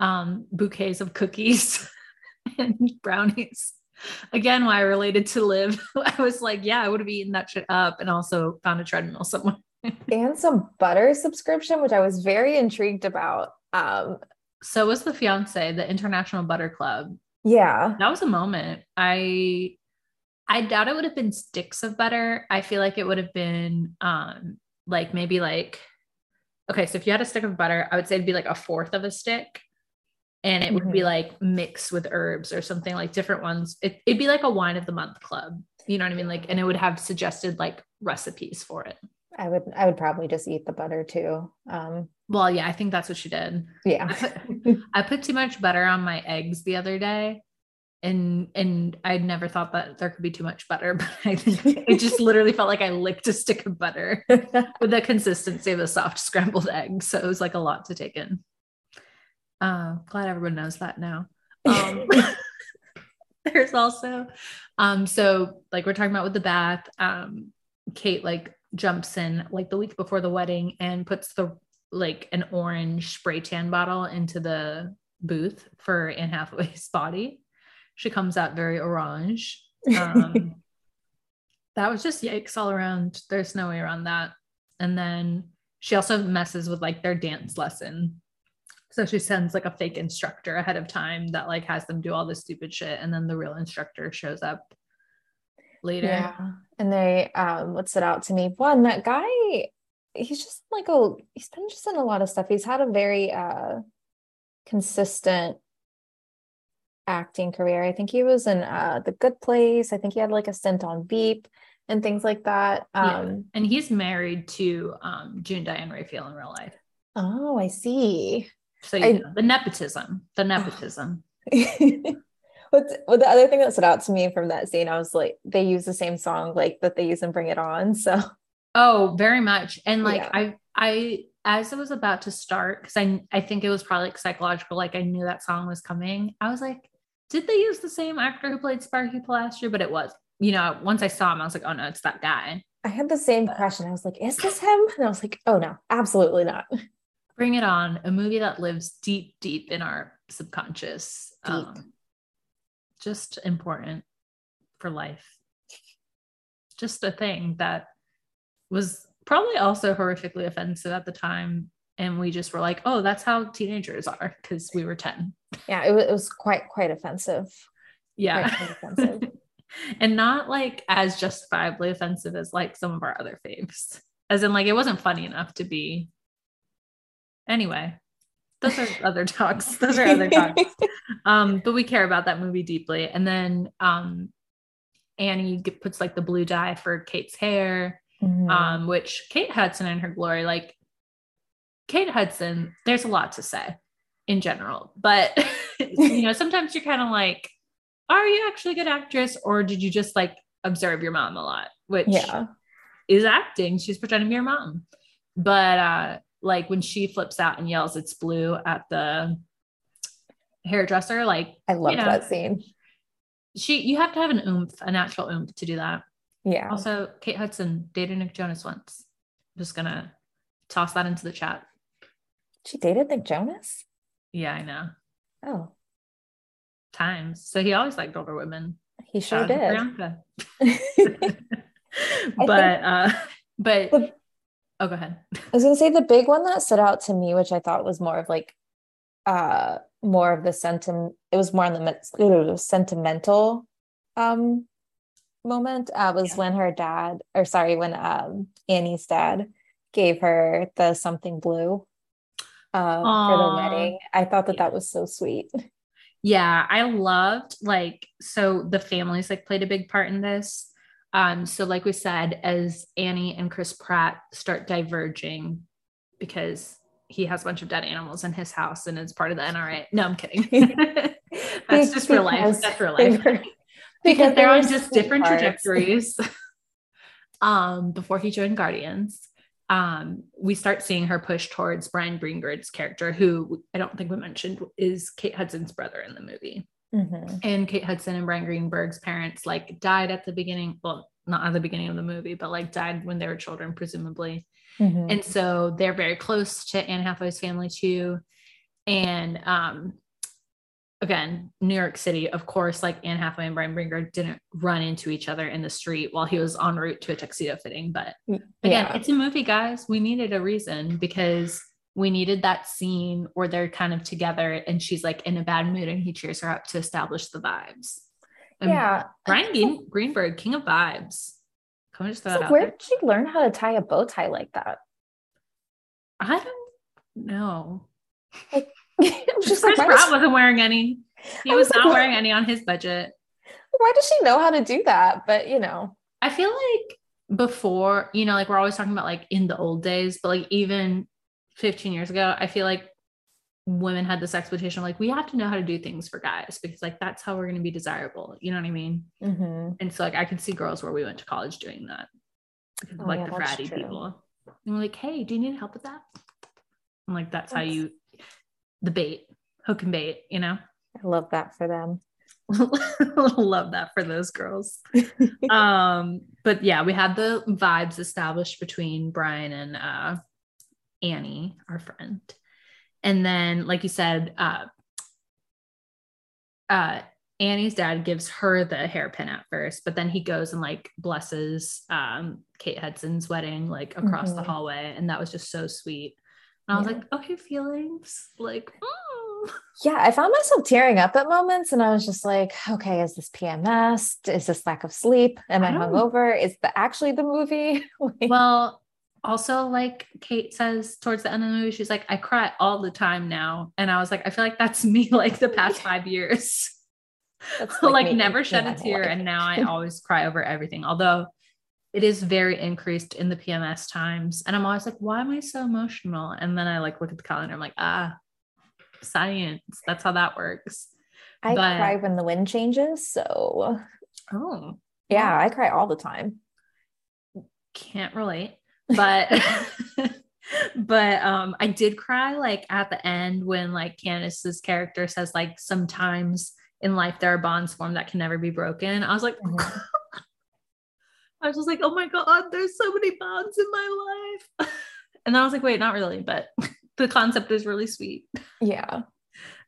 um bouquets of cookies and brownies again why I related to live. I was like, yeah, I would have eaten that shit up and also found a treadmill somewhere. and some butter subscription, which I was very intrigued about. Um, so was the fiance, the International Butter Club. Yeah. That was a moment. I I doubt it would have been sticks of butter. I feel like it would have been um like maybe like okay, so if you had a stick of butter, I would say it'd be like a fourth of a stick and it would mm-hmm. be like mixed with herbs or something like different ones. It, it'd be like a wine of the month club. You know what I mean? Like, and it would have suggested like recipes for it. I would, I would probably just eat the butter too. Um, well, yeah, I think that's what she did. Yeah. I put, I put too much butter on my eggs the other day and and I'd never thought that there could be too much butter, but I think it just literally felt like I licked a stick of butter with the consistency of a soft scrambled egg. So it was like a lot to take in. Uh, glad everyone knows that now. Um, there's also, um, so like we're talking about with the bath, um, Kate like jumps in like the week before the wedding and puts the like an orange spray tan bottle into the booth for Anne Hathaway's body. She comes out very orange. Um, that was just yikes all around. There's no way around that. And then she also messes with like their dance lesson so she sends like a fake instructor ahead of time that like has them do all this stupid shit, and then the real instructor shows up later. Yeah, and they um, what stood out to me one that guy, he's just like a he's been just in a lot of stuff. He's had a very uh consistent acting career. I think he was in uh The Good Place. I think he had like a stint on Veep and things like that. Um, yeah. and he's married to um June Diane Raphael in real life. Oh, I see. So you know, the nepotism, the nepotism. What's well, the other thing that stood out to me from that scene, I was like, they use the same song like that they use and Bring It On. So oh, very much. And like yeah. I I as it was about to start, because I I think it was probably like psychological, like I knew that song was coming. I was like, did they use the same actor who played Sparky Polastri? But it was, you know, once I saw him, I was like, oh no, it's that guy. I had the same question. I was like, is this him? And I was like, oh no, absolutely not. Bring It On, a movie that lives deep, deep in our subconscious. Um, just important for life. Just a thing that was probably also horrifically offensive at the time. And we just were like, oh, that's how teenagers are because we were 10. Yeah, it was, it was quite, quite offensive. Yeah. Quite, quite offensive. and not like as justifiably offensive as like some of our other faves. As in, like, it wasn't funny enough to be Anyway, those are other talks. Those are other talks. Um, but we care about that movie deeply. And then um, Annie puts like the blue dye for Kate's hair, mm-hmm. um, which Kate Hudson in her glory, like Kate Hudson, there's a lot to say in general, but you know, sometimes you're kind of like, are you actually a good actress or did you just like observe your mom a lot? Which yeah. is acting. She's pretending to be your mom. But uh like when she flips out and yells it's blue at the hairdresser like i love you know, that scene she you have to have an oomph a natural oomph to do that yeah also kate hudson dated nick jonas once I'm just gonna toss that into the chat she dated nick jonas? Yeah i know. Oh. Times. So he always liked older women. He sure did. But uh but Oh, go ahead. I was gonna say the big one that stood out to me, which I thought was more of like uh more of the sentiment it was more on the sentimental um moment uh was yeah. when her dad or sorry when um Annie's dad gave her the something blue uh, for the wedding. I thought that that was so sweet. Yeah, I loved like so the families like played a big part in this. Um, so like we said, as Annie and Chris Pratt start diverging because he has a bunch of dead animals in his house and is part of the NRA. No, I'm kidding. That's just real life. Because That's real life. were- because they they're on just different sweethearts. trajectories. um, before he joined Guardians, um, we start seeing her push towards Bryan Greenberg's character, who I don't think we mentioned is Kate Hudson's brother in the movie. Mhm. And Kate Hudson and Bryan Greenberg's parents like died at the beginning. Well, not at the beginning of the movie, but like died when they were children, presumably. Mhm. And so they're very close to Anne Hathaway's family too. And um again, New York City, of course, like Anne Hathaway and Bryan Greenberg didn't run into each other in the street while he was en route to a tuxedo fitting. But mm, again, yeah. it's a movie, guys. We needed a reason because we needed that scene where they're kind of together and she's like in a bad mood and he cheers her up to establish the vibes. And yeah. Bryan Green- Greenberg, king of vibes. Come just throw It's that out where there. did she learn how to tie a bow tie like that? I don't know. I was Just just Chris like, Pratt does, wasn't wearing any. He was was like, not wearing any on his budget. why does she know how to do that? But you know, I feel like before, you know, like we're always talking about like in the old days, but like even 15 years ago, I feel like women had this expectation like we have to know how to do things for guys because like that's how we're going to be desirable. You know what I mean? Mhm. And so like I can see girls where we went to college doing that because Oh, like yeah, the that's fratty true. people. And we're like, hey, do you need help with that? I'm like, that's how you the bait, hook and bait, you know? I love that for them. love that for those girls um but yeah we had the vibes established between bryan and uh annie our friend and then like you said uh uh annie's dad gives her the hairpin at first but then he goes and like blesses um kate hudson's wedding like across the Mhm. hallway and that was just so sweet and i was Yeah. like okay feelings like mm. Yeah, I found myself tearing up at moments, and I was just like, okay, is this PMS? Is this lack of sleep? Am I I hungover? Is the actually the movie? Like, Well, also, like Kate says towards the end of the movie, she's like, I cry all the time now. And I was like, I feel like that's me like the past five years. like, me never shed a tear. life. And now I always cry over everything. Although it is very increased in the PMS times. And I'm always like, why am I so emotional? And then I like look at the calendar, I'm like, ah, science. That's how that works. I but- cry when the wind changes, so Oh, yeah, I cry all the time. can't relate but but um i did cry like at the end when like candice's character says like sometimes in life there are bonds formed that can never be broken i was like Mhm. I was just like oh my god there's so many bonds in my life and i was like wait not really but the concept is really sweet Yeah,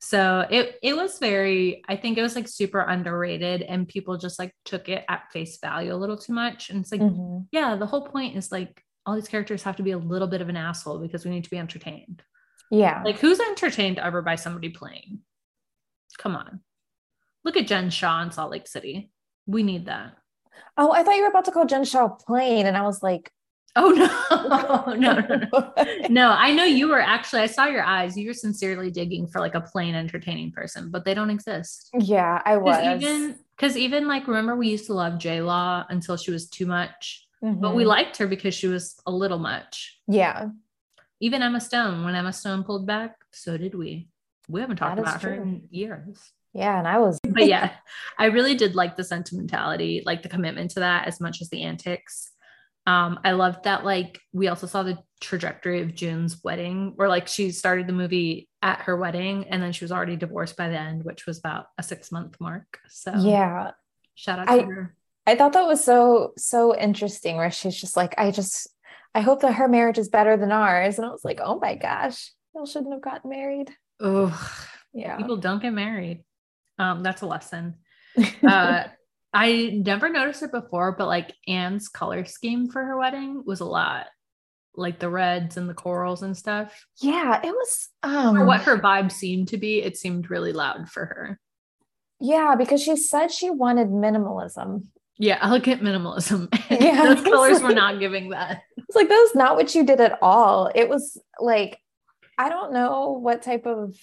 so it it was very I think it was like super underrated and people just like took it at face value a little too much and it's like Mhm. yeah the whole point is like all these characters have to be a little bit of an asshole because we need to be entertained. yeah. Like who's entertained ever by somebody playing? Come on. Look at Jen Shah in Salt Lake City. We need that. Oh, I thought you were about to call Jen Shah plain, and I was like, Oh no. no, no, no. No, I know you were actually I saw your eyes. You were sincerely digging for like a plain entertaining person, but they don't exist. yeah, I was. Because even because even like remember we used to love J Law until she was too much, but we Mhm. liked her because she was a little much. yeah, Even Emma Stone, when Emma Stone pulled back, so did we. We haven't talked about her true. in years. Yeah, and I was But yeah, I really did like the sentimentality, like the commitment to that as much as the antics. Um, I loved that like we also saw the trajectory of June's wedding, where like she started the movie at her wedding and then she was already divorced by the end, which was about a six month mark. So yeah. shout out to I- her. I thought that was so so interesting where she's just like, I just I hope that her marriage is better than ours. And I was like, oh my gosh, y'all shouldn't have gotten married. Oh, Yeah. people don't get married. Um, that's a lesson. Uh, I never noticed it before, but like Anne's color scheme for her wedding was a lot. Like the reds and the corals and stuff. yeah, it was um For what her vibe seemed to be, it seemed really loud for her. yeah, because she said she wanted minimalism. Yeah, elegant minimalism. Yeah, Those colors were not giving that. It's like that was not what you did at all. It was like I don't know what type of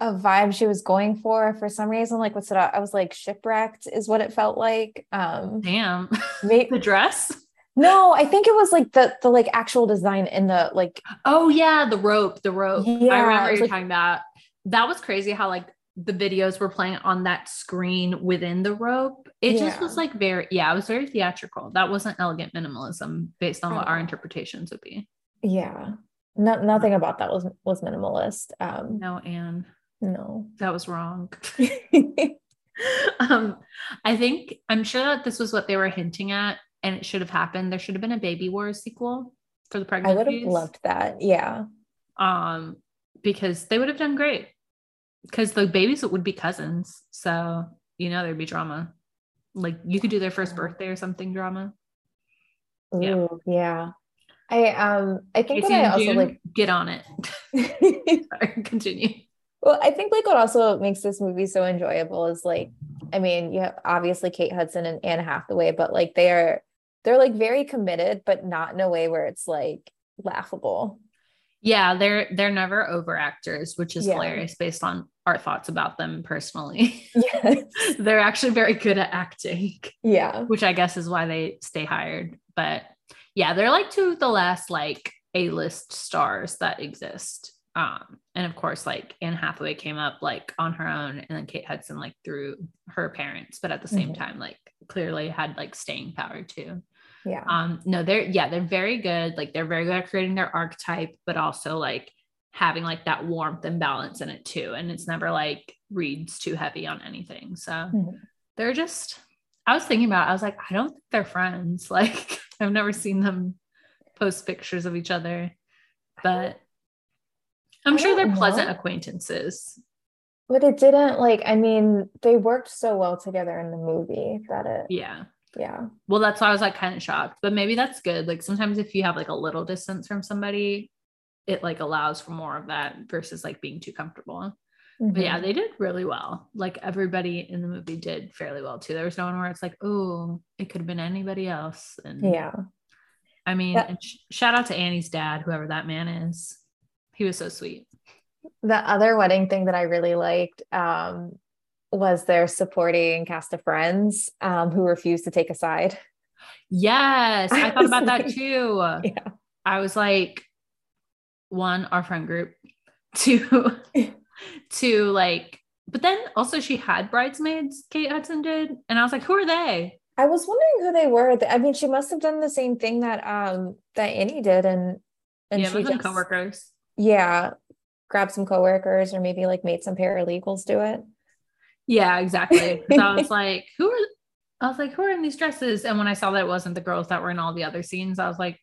of vibe she was going for. For some reason, like what's it? I was like shipwrecked is what it felt like. Um Damn. may- the dress? no, I think it was like the the like actual design in the like Oh yeah, the rope, the rope. Yeah, I remember you like- talking about. That was crazy how like the videos were playing on that screen within the rope. It just was like very yeah, it was very theatrical. That wasn't elegant minimalism based on what our interpretations would be. yeah. No, nothing about that was was minimalist. Um No, Anne, no. that was wrong. um, I think I'm sure that this was what they were hinting at, and it should have happened. There should have been a Baby Wars sequel for the pregnancy. I would have loved that. Yeah. um because they would have done great because the babies would be cousins so you know there'd be drama like you could do their first birthday or something drama Yeah. Ooh, yeah. I um I think Casey that I also June, like get on it Sorry, continue well, I think like what also makes this movie so enjoyable is like, I mean, you have obviously Kate Hudson and Anne Hathaway, but like they are they're like very committed, but not in a way where it's like laughable. yeah they're they're never over actors which is Yeah. hilarious based on our thoughts about them personally Yes. they're actually very good at acting Yeah. which I guess is why they stay hired. But yeah, they're like two of the last like A-list stars that exist. Um, and of course, like Anne Hathaway came up like on her own, and then Kate Hudson like through her parents, but at the same Mhm. time, like clearly had like staying power too. Yeah. Um, no, they're yeah, they're very good. Like they're very good at creating their archetype, but also like having like that warmth and balance in it too. And it's never like reads too heavy on anything. So Mhm. they're just I was thinking about I was like, I don't think they're friends. Like I've never seen them post pictures of each other, but I'm I sure they're don't pleasant acquaintances. But it didn't like, I mean, they worked so well together in the movie that it, Yeah. yeah. Well, that's why I was like kind of shocked, but maybe that's good. Like sometimes if you have like a little distance from somebody, it like allows for more of that versus like being too comfortable. But yeah, Mhm. they did really well. Like everybody in the movie did fairly well too. There was no one where it's like, oh, it could have been anybody else. And Yeah. I mean, That- sh- shout out to Annie's dad, whoever that man is. He was so sweet. The other wedding thing that I really liked um, was their supporting cast of friends um, who refused to take a side. Yes, I thought about that too. Yeah. I was like, one, our friend group, two, two, like, but then also she had bridesmaids, Kate Hudson did. And I was like, who are they? I was wondering who they were. I mean, she must have done the same thing that um that Annie did, and and yeah, she just coworkers. Yeah, grabbed some coworkers or maybe like made some paralegals do it. Yeah, exactly. 'Cause I was like, who are I was like, who are in these dresses? And when I saw that it wasn't the girls that were in all the other scenes, I was like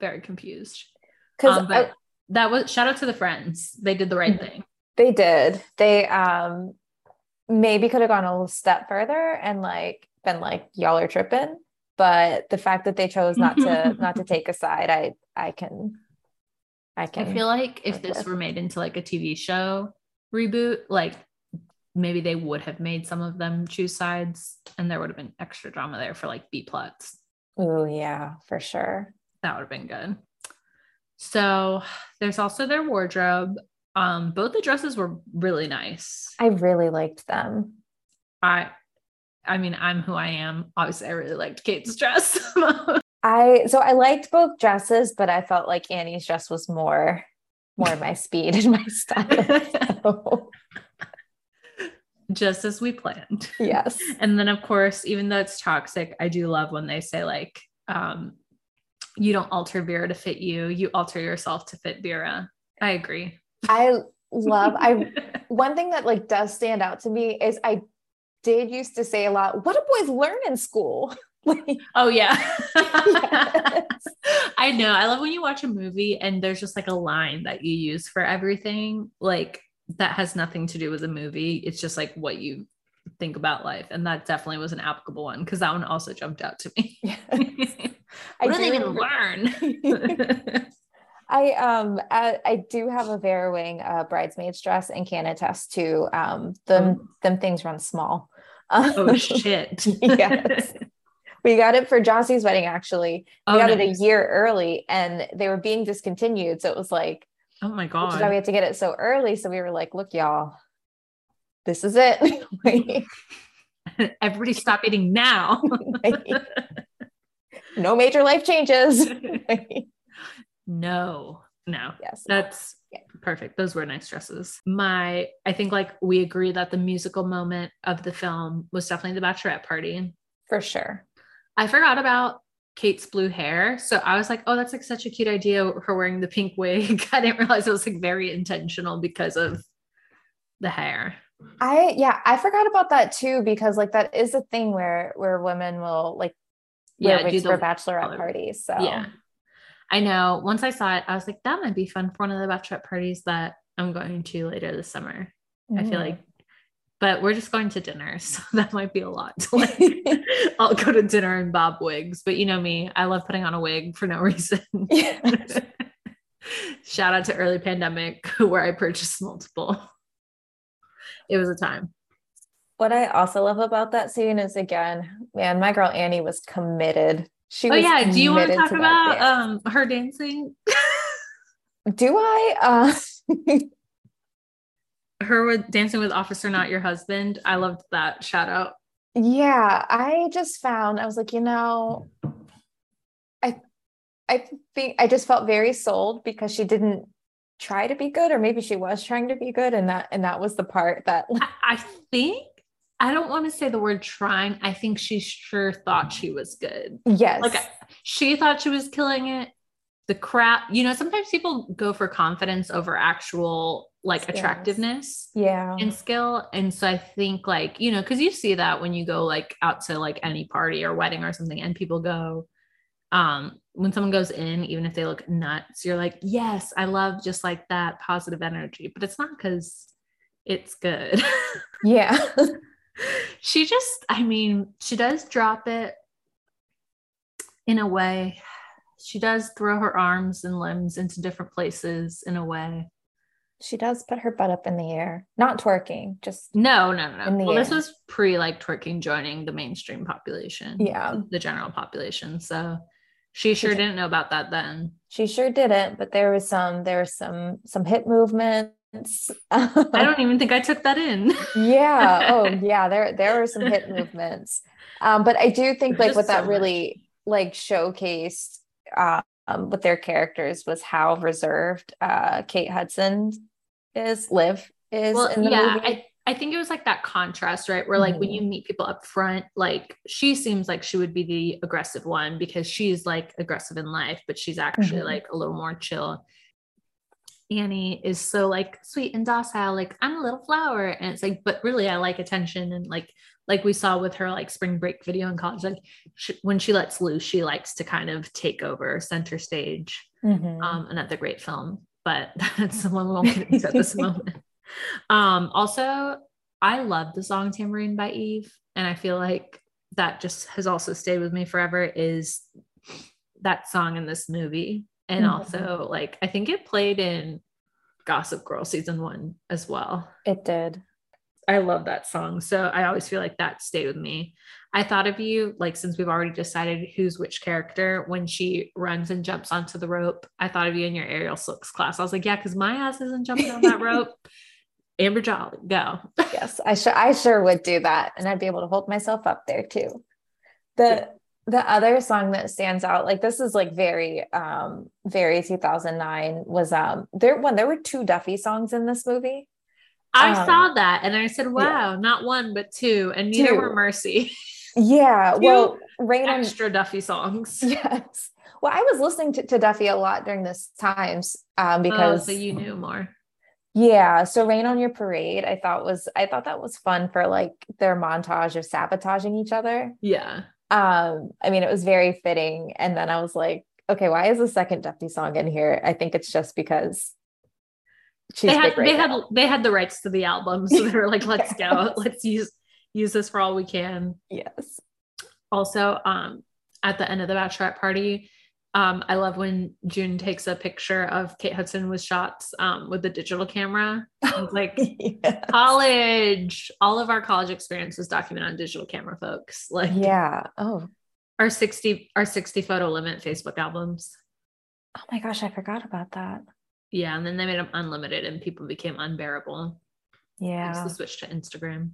very confused. Because Um, that was shout out to the friends. They did the right thing. they did. They um maybe could have gone a little step further and like been like y'all are tripping. But the fact that they chose not to not to take a side, I I can I can I feel like if this were made into like a TV show reboot, like maybe they would have made some of them choose sides and there would have been extra drama there for like B plots. Oh yeah, for sure. That would have been good. So there's also their wardrobe. Um, both the dresses were really nice. I really liked them. I I mean, I'm who I am. Obviously, I really liked Kate's dress. I so I liked both dresses, but I felt like Annie's dress was more more my speed and my style. So, Just as we planned. yes. And then of course, even though it's toxic, I do love when they say like, um, you don't alter Vera to fit you, you alter yourself to fit Vera. I agree. I love I one thing that like does stand out to me is I did used to say a lot, what do boys learn in school? Like, Oh yeah. Yes. I know. I love when you watch a movie and there's just like a line that you use for everything, like that has nothing to do with the movie. It's just like what you think about life. And that definitely was an applicable one because that one also jumped out to me. I do they do even learn? I um I, I do have a Vera Wang uh, bridesmaid's dress and can attest to um them them things run small. oh shit. yes. We got it for Jossie's wedding actually. We Oh, got it a year early and they were being discontinued. So it was like Oh my is why god. we had to get it so early. So we were like, look, y'all, this is it. Everybody stop eating now. no major life changes. no. No. yes. That's perfect. Those were nice dresses. My, I think like we agree that the musical moment of the film was definitely the bachelorette party. For sure. I forgot about Kate's blue hair. So I was like, oh, that's like such a cute idea. Her wearing the pink wig. I didn't realize it was like very intentional because of the hair. I yeah, I forgot about that too because like that is a thing where where women will like wear Yeah, do wigs for bachelorette color. parties. So Yeah. I know. Once I saw it, I was like, that might be fun for one of the bachelorette parties that I'm going to later this summer. I feel Mhm. like, but we're just going to dinner. So that might be a lot. to, like, I'll go to dinner and bob wigs, but you know me, I love putting on a wig for no reason. Shout out to early pandemic where I purchased multiple. It was a time. What I also love about that scene is again, man, my girl Annie was committed. She Oh yeah, do you want to talk about um her dancing? Do I? Uh, Her with dancing with Officer Not Your Husband. I loved that shout out. yeah, I just found I was like, you know, I I think I just felt very sold because she didn't try to be good, or maybe she was trying to be good, and that and that was the part that I, I think I don't want to say the word trying. I think she sure thought she was good. yes, Like she thought she was killing it. The crap, you know, sometimes people go for confidence over actual like Skills. attractiveness yeah, and skill. And so I think like, you know, because you see that when you go like out to like any party or wedding or something and people go, um, when someone goes in, even if they look nuts, you're like, yes, I love just like that positive energy. But it's not because it's good. yeah, she just, I mean, she does drop it in a way. She does throw her arms and limbs into different places in a way. she does put her butt up in the air, not twerking, just No, no, no, In no. the Well, this was pre like twerking joining the mainstream population. Yeah. The general population. So she sure did. didn't know about that then. she sure didn't. But there was some, there was some, some hip movements. I don't even think I took that in. yeah oh yeah there there were some hip movements um but i do think like what so that much. really like showcased um with their characters was how reserved uh kate hudson is liv is well, in the yeah, movie I, I think it was like that contrast, right? Where like when Mhm. you meet people up front, like she seems like she would be the aggressive one because she's like aggressive in life, but she's actually Mhm. like a little more chill. Annie is so like sweet and docile, like I'm a little flower. And it's like, but really I like attention and like like we saw with her like spring break video in college, like sh when she lets loose, she likes to kind of take over center stage Mhm. um, another great film, but that's the one we won't get into at this moment. Um, also, I love the song Tambourine by Eve, and I feel like that just has also stayed with me forever. Is that song in this movie, and Mhm. also like I think it played in Gossip Girl season one as well. it did I love that song. So I always feel like that stayed with me. I thought of you, like, since we've already decided who's which character, when she runs and jumps onto the rope, I thought of you in your aerial silks class. I was like, yeah, because my ass isn't jumping on that rope. Amber Jolly, go. yes i sure i sure would do that and i'd be able to hold myself up there too the the other song that stands out like this is like very um very 2009 was um there when there were two duffy songs in this movie I Um, saw that and I said, wow, not one, but two. And neither Two. were Mercy. yeah well rain on Extra Duffy songs. yes well i was listening to, to duffy a lot during this times um Oh, because so you knew more. yeah so rain on your parade i thought was i thought that was fun for like their montage of sabotaging each other Yeah. um i mean it was very fitting and then i was like okay why is the second duffy song in here i think it's just because they had right they had they had the rights to the album. So they were like, let's go. Let's use use this for all we can. yes. Also um at the end of the bachelorette party um i love when june takes a picture of kate hudson with shots um with the digital camera. It's like yeah. college. All of our college experience was documented on digital camera folks. Like yeah. Oh. our 60 our 60 photo limit facebook albums. Oh my gosh i forgot about that Yeah, and then they made them unlimited, and people became unbearable. Yeah. The switch to Instagram.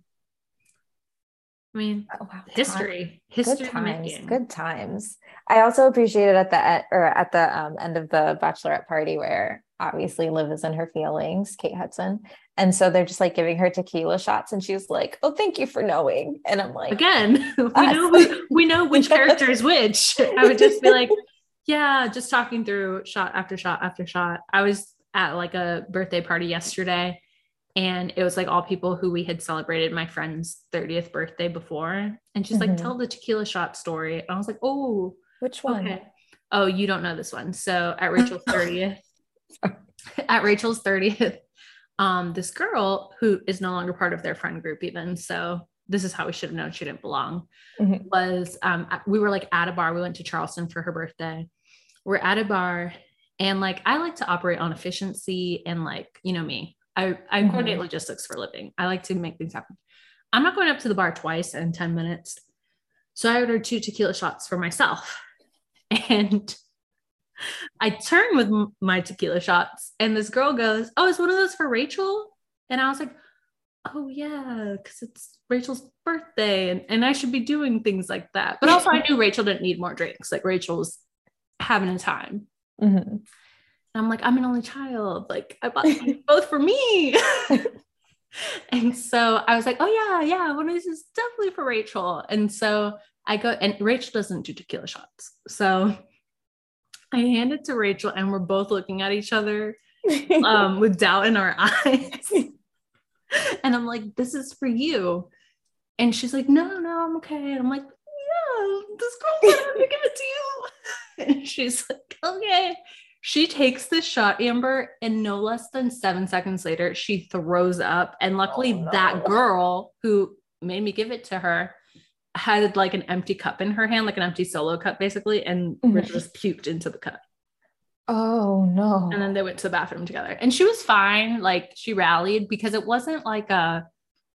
I mean, Oh, wow. history, Good history times. making. Good times. I also appreciated at the or at the um, end of the bachelorette party where obviously Liv is in her feelings, Kate Hudson, and so they're just like giving her tequila shots, and she's like, "Oh, thank you for knowing," and I'm like, Again, we Us. know who, we know which character is which. I would just be like, yeah, just talking through shot after shot after shot. I was at like a birthday party yesterday, and it was like all people who we had celebrated my friend's 30th birthday before, and she's like, Mhm. tell the tequila shot story. And I was like, oh, "Which one?" Okay. Oh, you don't know this one. So at Rachel's 30th, at Rachel's 30th, um, this girl who is no longer part of their friend group, even so, this is how we should have known she didn't belong. Mhm. Was um, we were like at a bar. We went to Charleston for her birthday. We're at a bar, and like I like to operate on efficiency and like you know me. I I Mhm. coordinate logistics for a living. I like to make things happen. I'm not going up to the bar twice in 10 minutes. So I ordered two tequila shots for myself. And I turn with my tequila shots, and this girl goes, Oh, is one of those for Rachel? And I was like, Oh, yeah, because it's Rachel's birthday, and, and I should be doing things like that. But also, I knew Rachel didn't need more drinks. Like, Rachel was having a time. Mhm. And I'm like, I'm an only child. Like, I bought both for me. and so I was like, oh, yeah, yeah, one of these is definitely for Rachel. And so I go, and Rachel doesn't do tequila shots. So I hand it to Rachel, and we're both looking at each other um, with doubt in our eyes. and I'm like, this is for you. And she's like, no, no, I'm okay. And I'm like, yeah, this girl wanted to give it to you. And she's like, okay. She takes this shot, Amber, and no less than seven seconds later, she throws up. And luckily, Oh, no. that girl who made me give it to her had like an empty cup in her hand, like an empty solo cup, basically. And Mhm. Just puked into the cup. Oh no. And then they went to the bathroom together. And she was fine. Like she rallied because it wasn't like a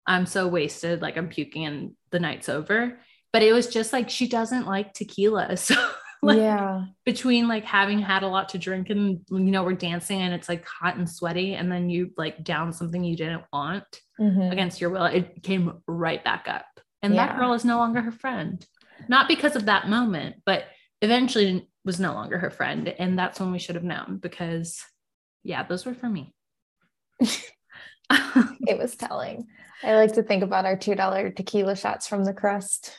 I'm so wasted, like I'm puking and the night's over. But it was just like she doesn't like tequila. So like yeah. between like having had a lot to drink and you know, we're dancing and it's like hot and sweaty, and then you like down something you didn't want Mhm. against your will, it came right back up. And that girl is no longer her friend. Not because of that moment, but eventually was no longer her friend. And that's when we should have known because, yeah, those were for me. It was telling. I like to think about our $2 tequila shots from the crust.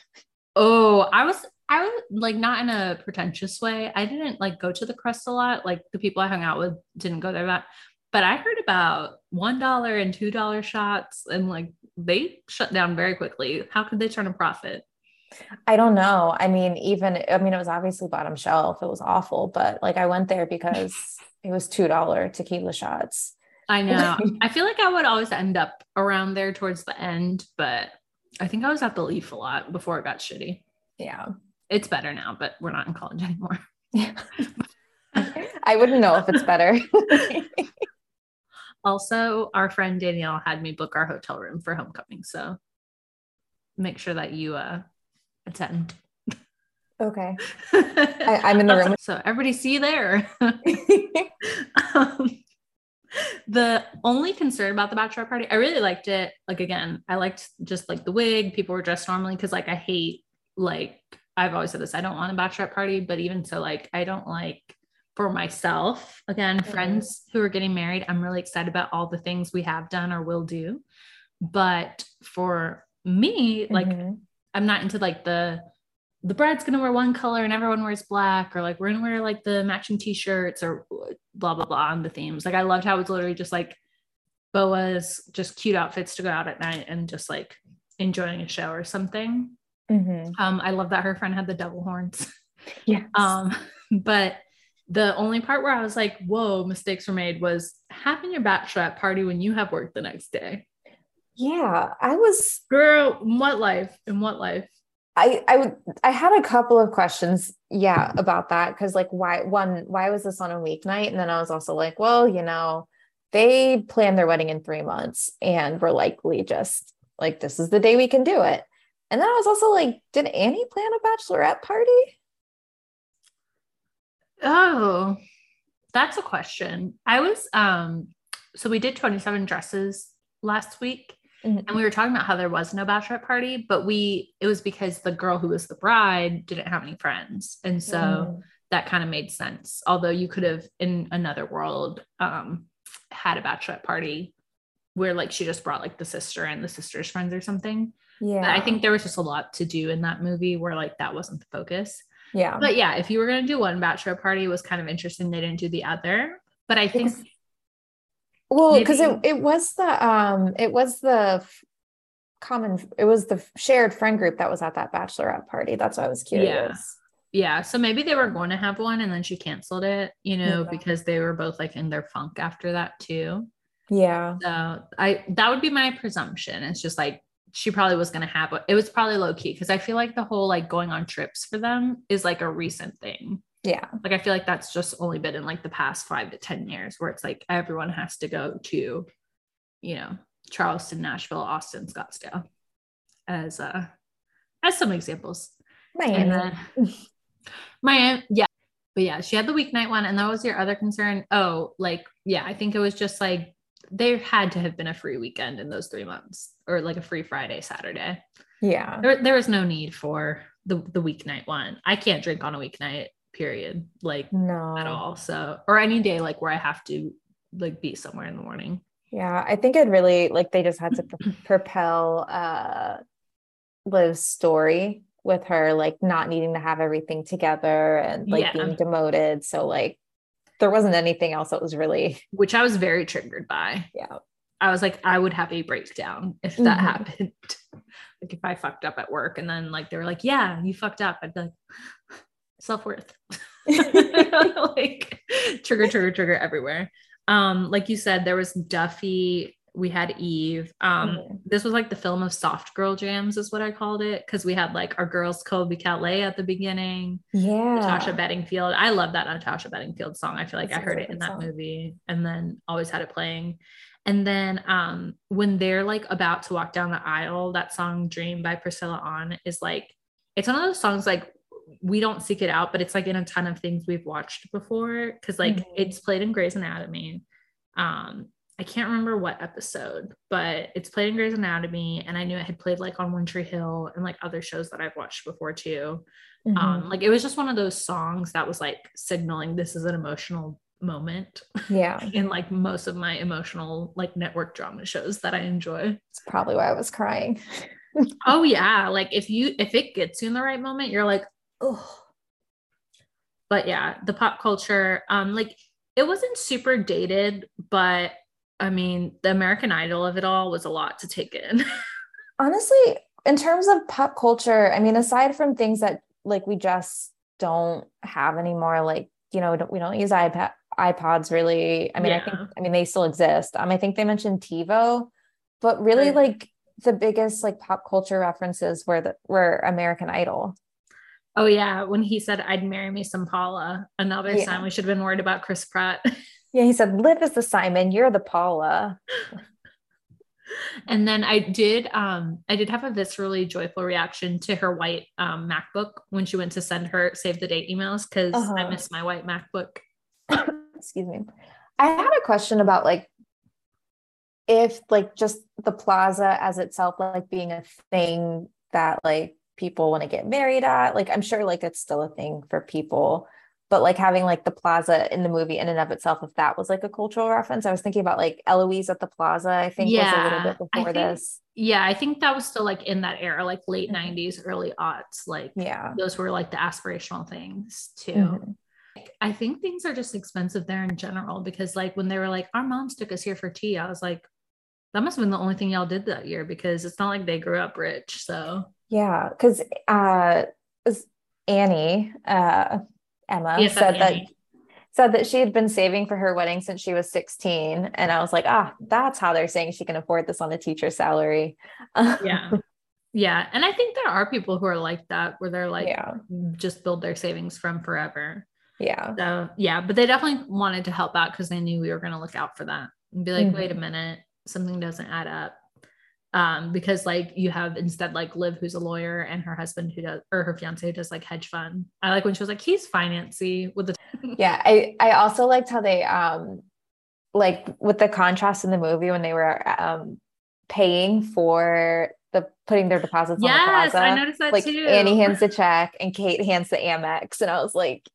oh, I was, I was like not in a pretentious way. I didn't like go to the crust a lot. Like the people I hung out with didn't go there that. But I heard about $1 and $2 shots and like they shut down very quickly. How could they turn a profit? I don't know. I mean, even I mean, it was obviously bottom shelf. It was awful, but like I went there because it was two dollar tequila shots. I know. I feel like I would always end up around there towards the end, but I think I was at the Leaf a lot before it got shitty. Yeah. It's better now, but we're not in college anymore. I wouldn't know if it's better. Also, our friend Danielle had me book our hotel room for homecoming, so make sure that you uh attend. okay. I, I'm in the room. So everybody see you there. um, the only concern about the bachelor party, I really liked it. Like again, I liked just like the wig. People were dressed normally because like I hate like I've always said this. I don't want a bachelorette party, but even so, like I don't like for myself again Mhm. friends who are getting married. I'm really excited about all the things we have done or will do, but for me, like Mhm. I'm not into like the the bride's gonna wear one color and everyone wears black, or like we're gonna wear like the matching t-shirts or blah blah blah on the themes. Like I loved how it was literally just like boas, just cute outfits to go out at night and just like enjoying a show or something. Mhm. Um, I love that her friend had the devil horns. Yes. Um, but the only part where I was like, whoa, mistakes were made was having your bachelorette party when you have work the next day. yeah. I was Girl, what life? In what life? I I would I had a couple of questions, yeah, about that because like why one why was this on a weeknight? And then I was also like, well, you know, they planned their wedding in three months and were likely just like this is the day we can do it. And then I was also like, did Annie plan a bachelorette party? Oh, that's a question. I was um so we did 27 dresses last week Mhm. and we were talking about how there was no bachelorette party, but we it was because the girl who was the bride didn't have any friends. And so Mm. that kind of made sense. Although you could have in another world um had a bachelorette party where like she just brought like the sister and the sister's friends or something. Yeah. But I think there was just a lot to do in that movie where like that wasn't the focus. yeah. But yeah, if you were gonna do one bachelor party, it was kind of interesting they didn't do the other. But I think Because- well, because it, it was the um it was the common it was the shared friend group that was at that bachelorette party. That's why I was curious. yeah, so maybe they were going to have one and then she canceled it, you know, Yeah. because they were both like in their funk after that too. Yeah. So I that would be my presumption. It's just like she probably was gonna have it. It was probably low key because I feel like the whole like going on trips for them is like a recent thing. Yeah. Like I feel like that's just only been in like the past five to ten years where it's like everyone has to go to, you know, Charleston, Nashville, Austin, Scottsdale, as uh as some examples. Miami. And then Miami, yeah. But yeah, she had the weeknight one, and that was your other concern. Oh, like, yeah, I think it was just like there had to have been a free weekend in those three months, or like a free Friday, Saturday. yeah. There, there was no need for the the weeknight one. I can't drink on a weeknight, period. Like No. at all. So, or any day like where I have to like be somewhere in the morning. Yeah, I think it really like they just had to pro- propel uh Liv's story with her like not needing to have everything together and like Yeah. being demoted. So like there wasn't anything else that was really Which I was very triggered by. yeah. I was like, I would have a breakdown if that Mhm. happened. like if I fucked up at work and then like they were like, yeah, you fucked up. I'd be like, self-worth. like trigger, trigger, trigger everywhere. Um, like you said, there was Duffy, we had Eve. Um, Mhm. this was like the film of soft girl jams, is what I called it, because we had like our girls Colbie Caillat at the beginning. Yeah. Natasha Bedingfield. I love that Natasha Bedingfield song. I feel like That's I heard it in that song. movie and then always had it playing. And then um when they're like about to walk down the aisle, that song Dream by Priscilla Ahn is like it's one of those songs like we don't seek it out, but it's like in a ton of things we've watched before because like Mhm. it's played in Grey's Anatomy. Um I can't remember what episode, but it's played in Grey's Anatomy, and I knew it had played like on One Tree Hill and like other shows that I've watched before too Mhm. um like it was just one of those songs that was like signaling this is an emotional moment yeah. in like most of my emotional like network drama shows that i enjoy It's probably why I was crying. oh yeah like if you if it gets you in the right moment you're like oh but yeah the pop culture um like it wasn't super dated but i mean the american idol of it all was a lot to take in Honestly, in terms of pop culture, I mean, aside from things that like we just don't have anymore, like, you know, don't- we don't use iPad iPods really. I mean, I think I mean they still exist. Um, I think they mentioned TiVo, but really Right. like the biggest like pop culture references were the were American Idol. oh yeah when he said i'd marry me some paula another Yeah. time we should have been worried about chris pratt Yeah, he said, Liv is the Simon, you're the Paula. and then I did um I did have a viscerally joyful reaction to her white um MacBook when she went to send her save the date emails because I Uh-huh. miss my white MacBook. excuse me. I had a question about like if like just the plaza as itself like being a thing that like people want to get married at. Like I'm sure like it's still a thing for people, but like having like the plaza in the movie in and of itself, if that was like a cultural reference, I was thinking about like Eloise at the plaza, I think was a little Yeah, bit before think- this. Yeah, I think that was still like in that era, like late Mhm. 90s, early aughts. Like Yeah. those were like the aspirational things too. Mhm. I think things are just expensive there in general because like when they were like, our moms took us here for tea, I was like, that must have been the only thing y'all did that year because it's not like they grew up rich. So Yeah, because uh Annie, uh Emma BFF said that said that she had been saving for her wedding since she was 16. And I was like, ah, that's how they're saying she can afford this on a teacher's salary. yeah. Yeah. And I think there are people who are like that where they're like yeah. just build their savings from forever. Yeah. So yeah, but they definitely wanted to help out because they knew we were going to look out for that and be like, Mhm. wait a minute, something doesn't add up. Um because like you have instead like liv who's a lawyer and her husband who does or her fiance who does like hedge fund i like when she was like he's financy with the yeah i i also liked how they um like with the contrast in the movie when they were um paying for the putting their deposits yes on the plaza i noticed that like too annie hands the check and kate hands the amex and i was like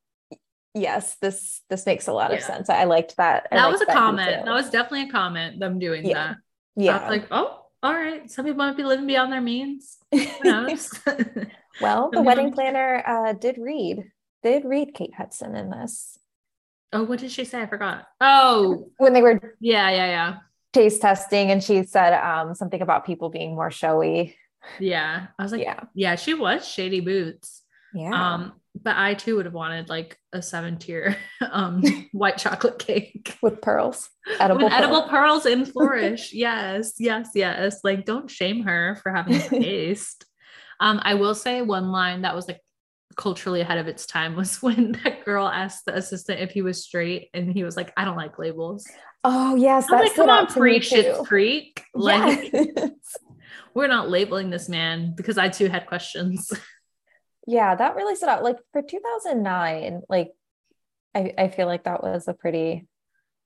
yes this this makes a lot of Yeah. sense i liked that I that liked was a detail. comment that was definitely a comment them doing Yeah. that I yeah was like oh all right. Some people might be living beyond their means. Who knows? Well the wedding planner uh did read did read kate hudson in this. Oh what did she say? I forgot. Oh. When they were yeah yeah yeah. taste testing and she said um something about people being more showy. Yeah. I was like yeah. yeah she was shady boots. Yeah. Um, but I too would have wanted like a seven tier um white chocolate cake with pearls edible with edible pearls in flourish. yes, yes, yes. Like don't shame her for having a taste. um, I will say one line that was like culturally ahead of its time was when that girl asked the assistant if he was straight and he was like, I don't like labels. oh yes I'm that like, come on, out to me pre Schitt's too. Creek. Like Yes. we're not labeling this man because I too had questions. Yeah that really stood out like for 2009 like i i feel like that was a pretty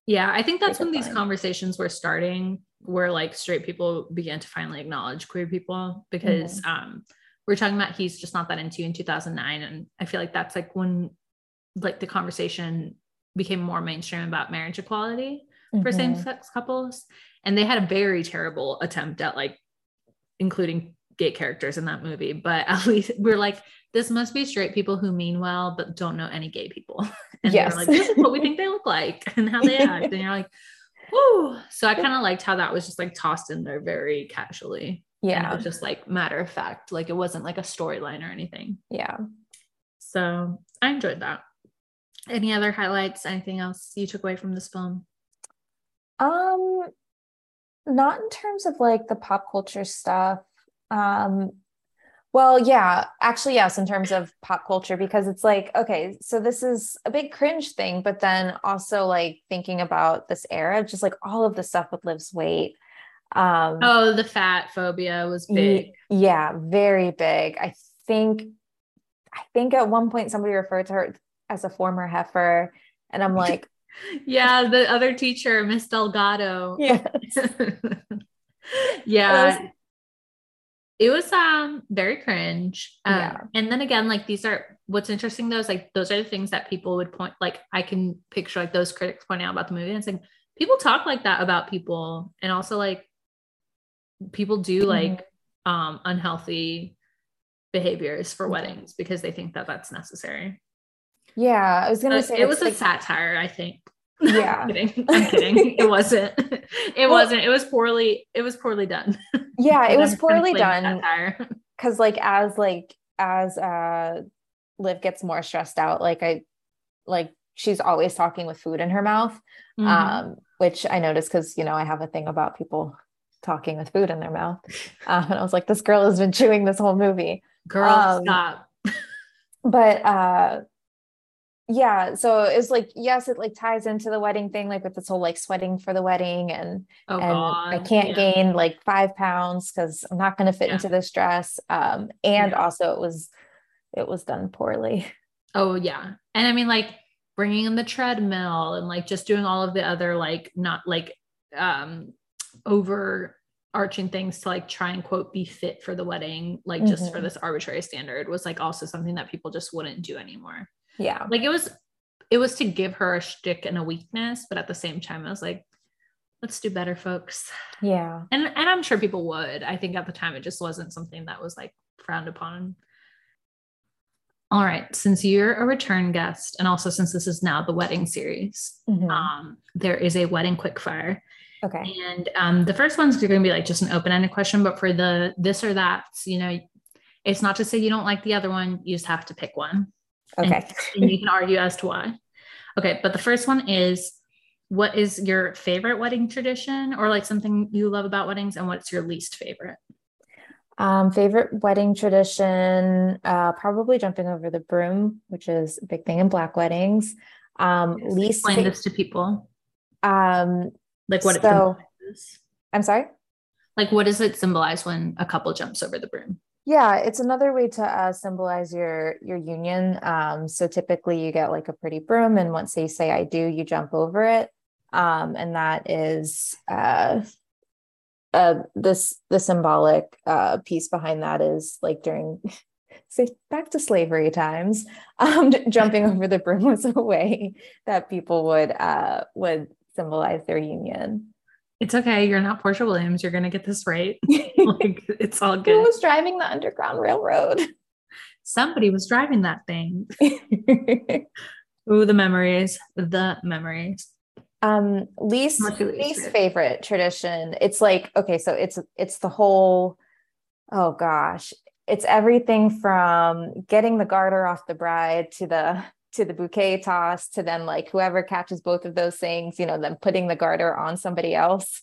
Yeah, I think that's when these fine. conversations were starting, where like straight people began to finally acknowledge queer people because um we're talking about he's just not that into you in 2009. And I feel like that's like when like the conversation became more mainstream about marriage equality for Mhm. same-sex couples. And they had a very terrible attempt at like including gay characters in that movie. But at least we're like, this must be straight people who mean well but don't know any gay people. And Yes. like, this is what we think they look like and how they act. and you're like, whoo. So I kind of liked how that was just like tossed in there very casually. Yeah just like matter of fact. Like it wasn't like a storyline or anything. yeah So I enjoyed that. Any other highlights? Anything else you took away from this film? Um, not in terms of like the pop culture stuff. Um, well, yeah, actually, yes, in terms of pop culture, because it's like, okay, so this is a big cringe thing, but then also like thinking about this era, just like all of the stuff with Liv's weight. Um, Oh, the fat phobia was big. Yeah, very big. I think I think at one point somebody referred to her as a former heifer. And I'm like, Yeah, the other teacher, Miss Delgado. yeah. yeah. It was um very cringe. Um, Yeah. and then again, like these are what's interesting though is like those are the things that people would point like I can picture like those critics pointing out about the movie and it's like people talk like that about people and also like people do Mhm. like um unhealthy behaviors for weddings because they think that that's necessary. Yeah. I was gonna Uh, say it was a like- satire, I think. Yeah. I'm kidding. I'm kidding. It wasn't. It Well- wasn't. It was poorly. It was poorly done. Yeah, it was I'm just gonna poorly done. because like as like as uh liv gets more stressed out like i like she's always talking with food in her mouth Mhm. um which i noticed because you know i have a thing about people talking with food in their mouth um, and i was like this girl has been chewing this whole movie Girl, um, stop. but uh yeah so it's like yes it like ties into the wedding thing like with this whole like sweating for the wedding and Oh and God. I can't yeah. gain like five pounds because I'm not going to fit Yeah. into this dress. Um, and Yeah. also it was it was done poorly. Oh yeah. And I mean, like bringing in the treadmill and like just doing all of the other like not like um overarching things to like try and quote be fit for the wedding, like just for Mhm. this arbitrary standard was like also something that people just wouldn't do anymore. Yeah, like it was it was to give her a shtick and a weakness, but at the same time, I was like, let's do better, folks. yeah, And and I'm sure people would. I think at the time it just wasn't something that was like frowned upon. All right, since you're a return guest, and also since this is now the wedding series, Mhm. um, there is a wedding quickfire. okay, And um, the first one's going to be like just an open-ended question, but for the this or that, you know, it's not to say you don't like the other one. You just have to pick one okay. and you can argue as to why. Okay, but the first one is what is your favorite wedding tradition or like something you love about weddings and what's your least favorite? Um, favorite wedding tradition, uh, probably jumping over the broom, which is a big thing in black weddings. Um, least Explain fa- this to people. um, Like what it So- symbolizes. I'm sorry. Like, what does it symbolize when a couple jumps over the broom? Yeah, it's another way to uh, symbolize your your union. Um, so typically you get like a pretty broom, and once they say "I do," you jump over it, um, and that is uh, uh, this the symbolic uh, piece behind that is like during say back to slavery times, um, jumping over the broom was a way that people would uh, would symbolize their union. It's okay. You're not Porsha Williams. You're gonna get this right. like it's all good. Who was driving the Underground Railroad? Somebody was driving that thing. Ooh, the memories. The memories. um least What's your least least favorite tradition it's like okay so it's it's the whole oh gosh it's everything from getting the garter off the bride to the to the bouquet toss to then like whoever catches both of those things you know then putting the garter on somebody else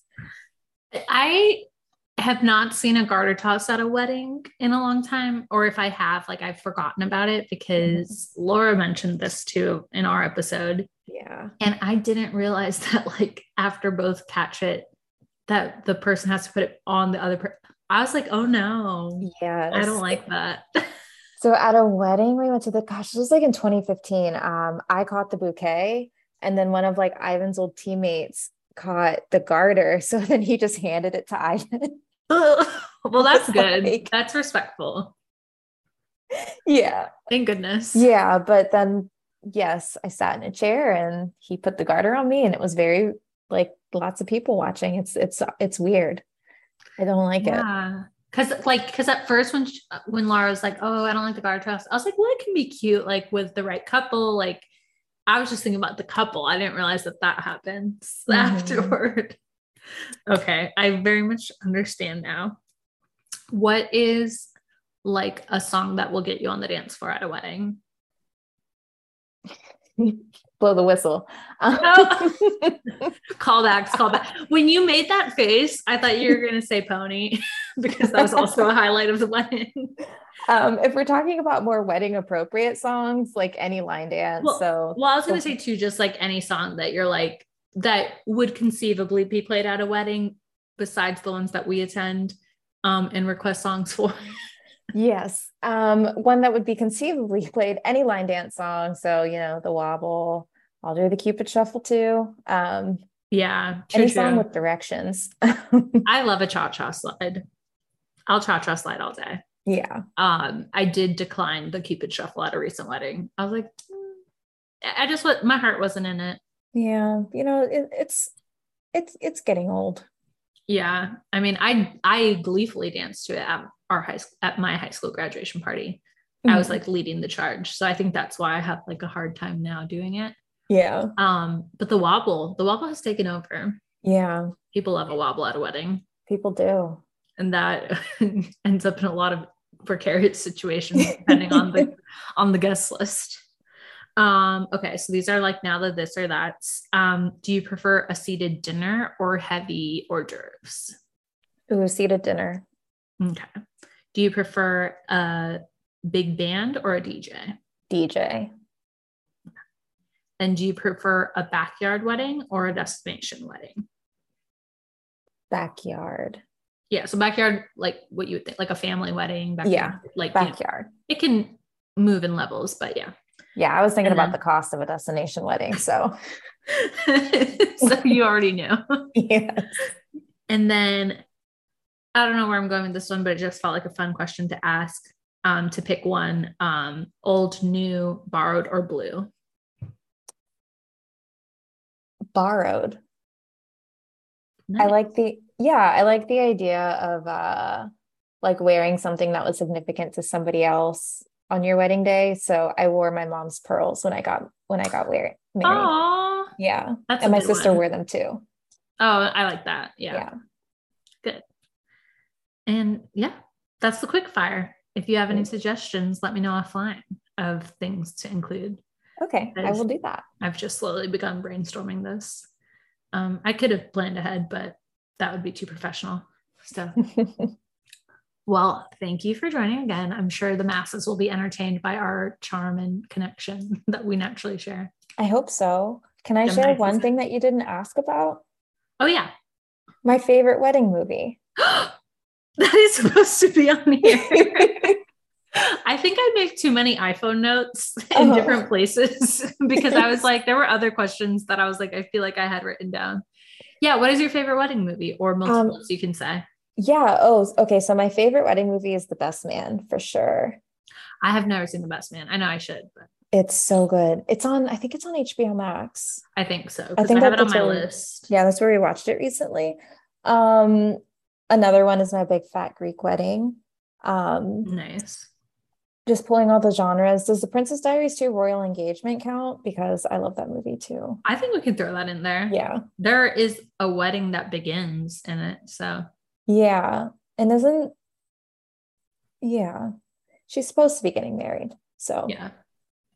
I have not seen a garter toss at a wedding in a long time, or if I have, like I've forgotten about it because mm-hmm. Laura mentioned this too in our episode. yeah And I didn't realize that, like, after both catch it, that the person has to put it on the other person. I was like, oh no, yeah I don't like that. So at a wedding, we went to the gosh, this was like in 2015. Um, I caught the bouquet, and then one of like Ivan's old teammates caught the garter. So then he just handed it to Ivan. well, that's good. Like- that's respectful. yeah. Thank goodness. Yeah. But then yes, I sat in a chair and he put the garter on me, and it was very like lots of people watching. It's it's it's weird. I don't like it. Cause like, cause at first when, sh- when Laura was like, oh, I don't like the garter toss, I was like, well, it can be cute, like with the right couple. Like, I was just thinking about the couple. I didn't realize that that happens Mhm. afterward. Okay. I very much understand now. What is like a song that will get you on the dance floor at a wedding? Blow the whistle. Callbacks, callback. When you made that face, I thought you were going to say pony because that was also a highlight of the wedding. um, if we're talking about more wedding appropriate songs, like any line dance. Well- so Well, I was going to say too, just like any song that you're like, that would conceivably be played at a wedding besides the ones that we attend um, and request songs for. Yes. Um, one that would be conceivably played any line dance song. So, you know, the wobble, I'll do the Cupid shuffle too. Um, yeah. True, any song with directions. I love a cha cha slide. I'll cha cha slide all day. yeah. Um, I did decline the Cupid shuffle at a recent wedding. I was like, "Mm." I just what my heart wasn't in it. Yeah. You know, it, it's it's it's getting old. Yeah, I mean, I I gleefully danced to it at our high school at my high school graduation party. I was Mhm. like leading the charge, so I think that's why I have like a hard time now doing it. Yeah. Um, but the wobble, the wobble has taken over. Yeah. People love a wobble at a wedding, People do. and that ends up in a lot of precarious situations depending on the on the guest list. Um, okay, so these are like now the this or that's. Um, do you prefer a seated dinner or heavy hors d'oeuvres? Ooh, seated dinner. Okay. Do you prefer a big band or a DJ? DJ. And do you prefer a backyard wedding or a destination wedding? Backyard. Yeah, so backyard, like what you would think, like a family wedding. Backyard, Yeah, like you know, Backyard. it can move in levels, but yeah. Yeah. I was thinking And about then- the cost of a destination wedding. So so you already knew. yes. And then I don't know where I'm going with this one, but it just felt like a fun question to ask. Um, to pick one, um, old, new, borrowed, or blue. Borrowed. I like the yeah, I like the idea of uh like wearing something that was significant to somebody else on your wedding day. So I wore my mom's pearls when I got when I got married. Aw, Yeah. that's and my sister one. wore them too. Oh, I like that. Yeah. Yeah. And yeah, that's the quick fire. If you have any suggestions, let me know offline of things to include. Okay. I will do that. I've just slowly begun brainstorming this. Um, I could have planned ahead, but that would be too professional. So, well, thank you for joining again. I'm sure the masses will be entertained by our charm and connection that we naturally share. I hope so. Can I Gemini share one thing that you didn't ask about? Oh, yeah. My favorite wedding movie. that is supposed to be on here. I think I make too many iPhone notes in Oh. different places because I was like, there were other questions that I was like, I feel like I had written down. Yeah, what is your favorite wedding movie or multiples you can say? Yeah. Oh, okay. So my favorite wedding movie is The Best Man for sure. I have never seen The Best Man. I know I should, but It's so good. It's on, I think it's on HBO Max. I think so. I because I, think have it on my list. Yeah, that's where we watched it recently. Um, another one is my big fat Greek wedding. Um, Nice. just pulling all the genres. Does the Princess Diaries 2 Royal Engagement count? Because I love that movie too. I think we can throw that in there. Yeah. There is a wedding that begins in it. So Yeah. And isn't, yeah, she's supposed to be getting married. So, yeah.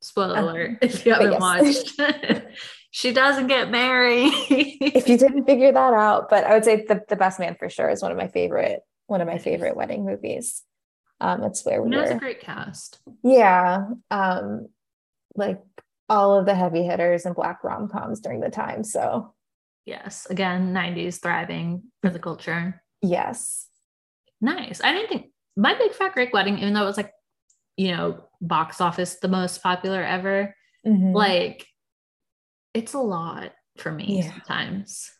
Spoiler Um, alert if you haven't yes. watched. she doesn't get married. if you didn't figure that out, but I would say the, the Best Man for sure is one of my favorite, one of my favorite wedding movies. Um, it's where we it's a were, great cast. yeah, um, like all of the heavy hitters and black rom coms during the time. So, Yes. Again, 90s thriving for the culture. yes, Nice. I didn't think my big fat Greek wedding, even though it was like, you know, box office the most popular ever, Mhm. like it's a lot for me Yeah. sometimes.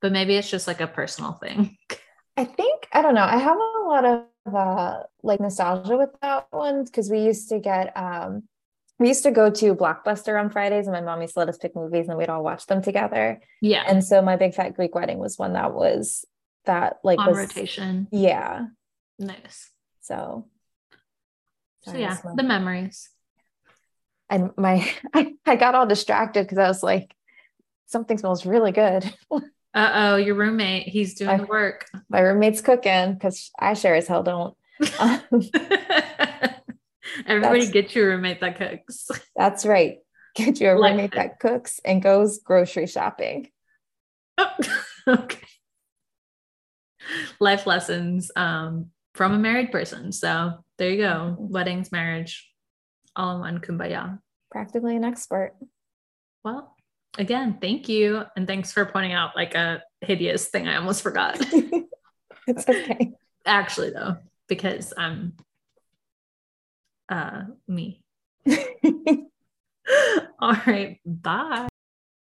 But maybe it's just like a personal thing. I think I don't know. I have a lot of uh like nostalgia with that one because we used to get um we used to go to Blockbuster on Fridays and my mom used to let us pick movies and we'd all watch them together. Yeah. And so my big fat Greek wedding was one that was that like on was rotation. yeah. Nice. So So yeah, the memories. And my I, I got all distracted because I was like, something smells really good. Uh oh, your roommate, he's doing the work. my roommate's cooking because I sure as hell don't. Um, Everybody get your roommate that cooks. that's right. Get your Like roommate it. that cooks and goes grocery shopping. okay. Life lessons um, from a married person. So there you go. Weddings, marriage, all in one kumbaya. Practically an expert. Well, again, thank you. And thanks for pointing out like a hideous thing I almost forgot. It's okay. Actually, though, because I'm uh me. All right. Bye.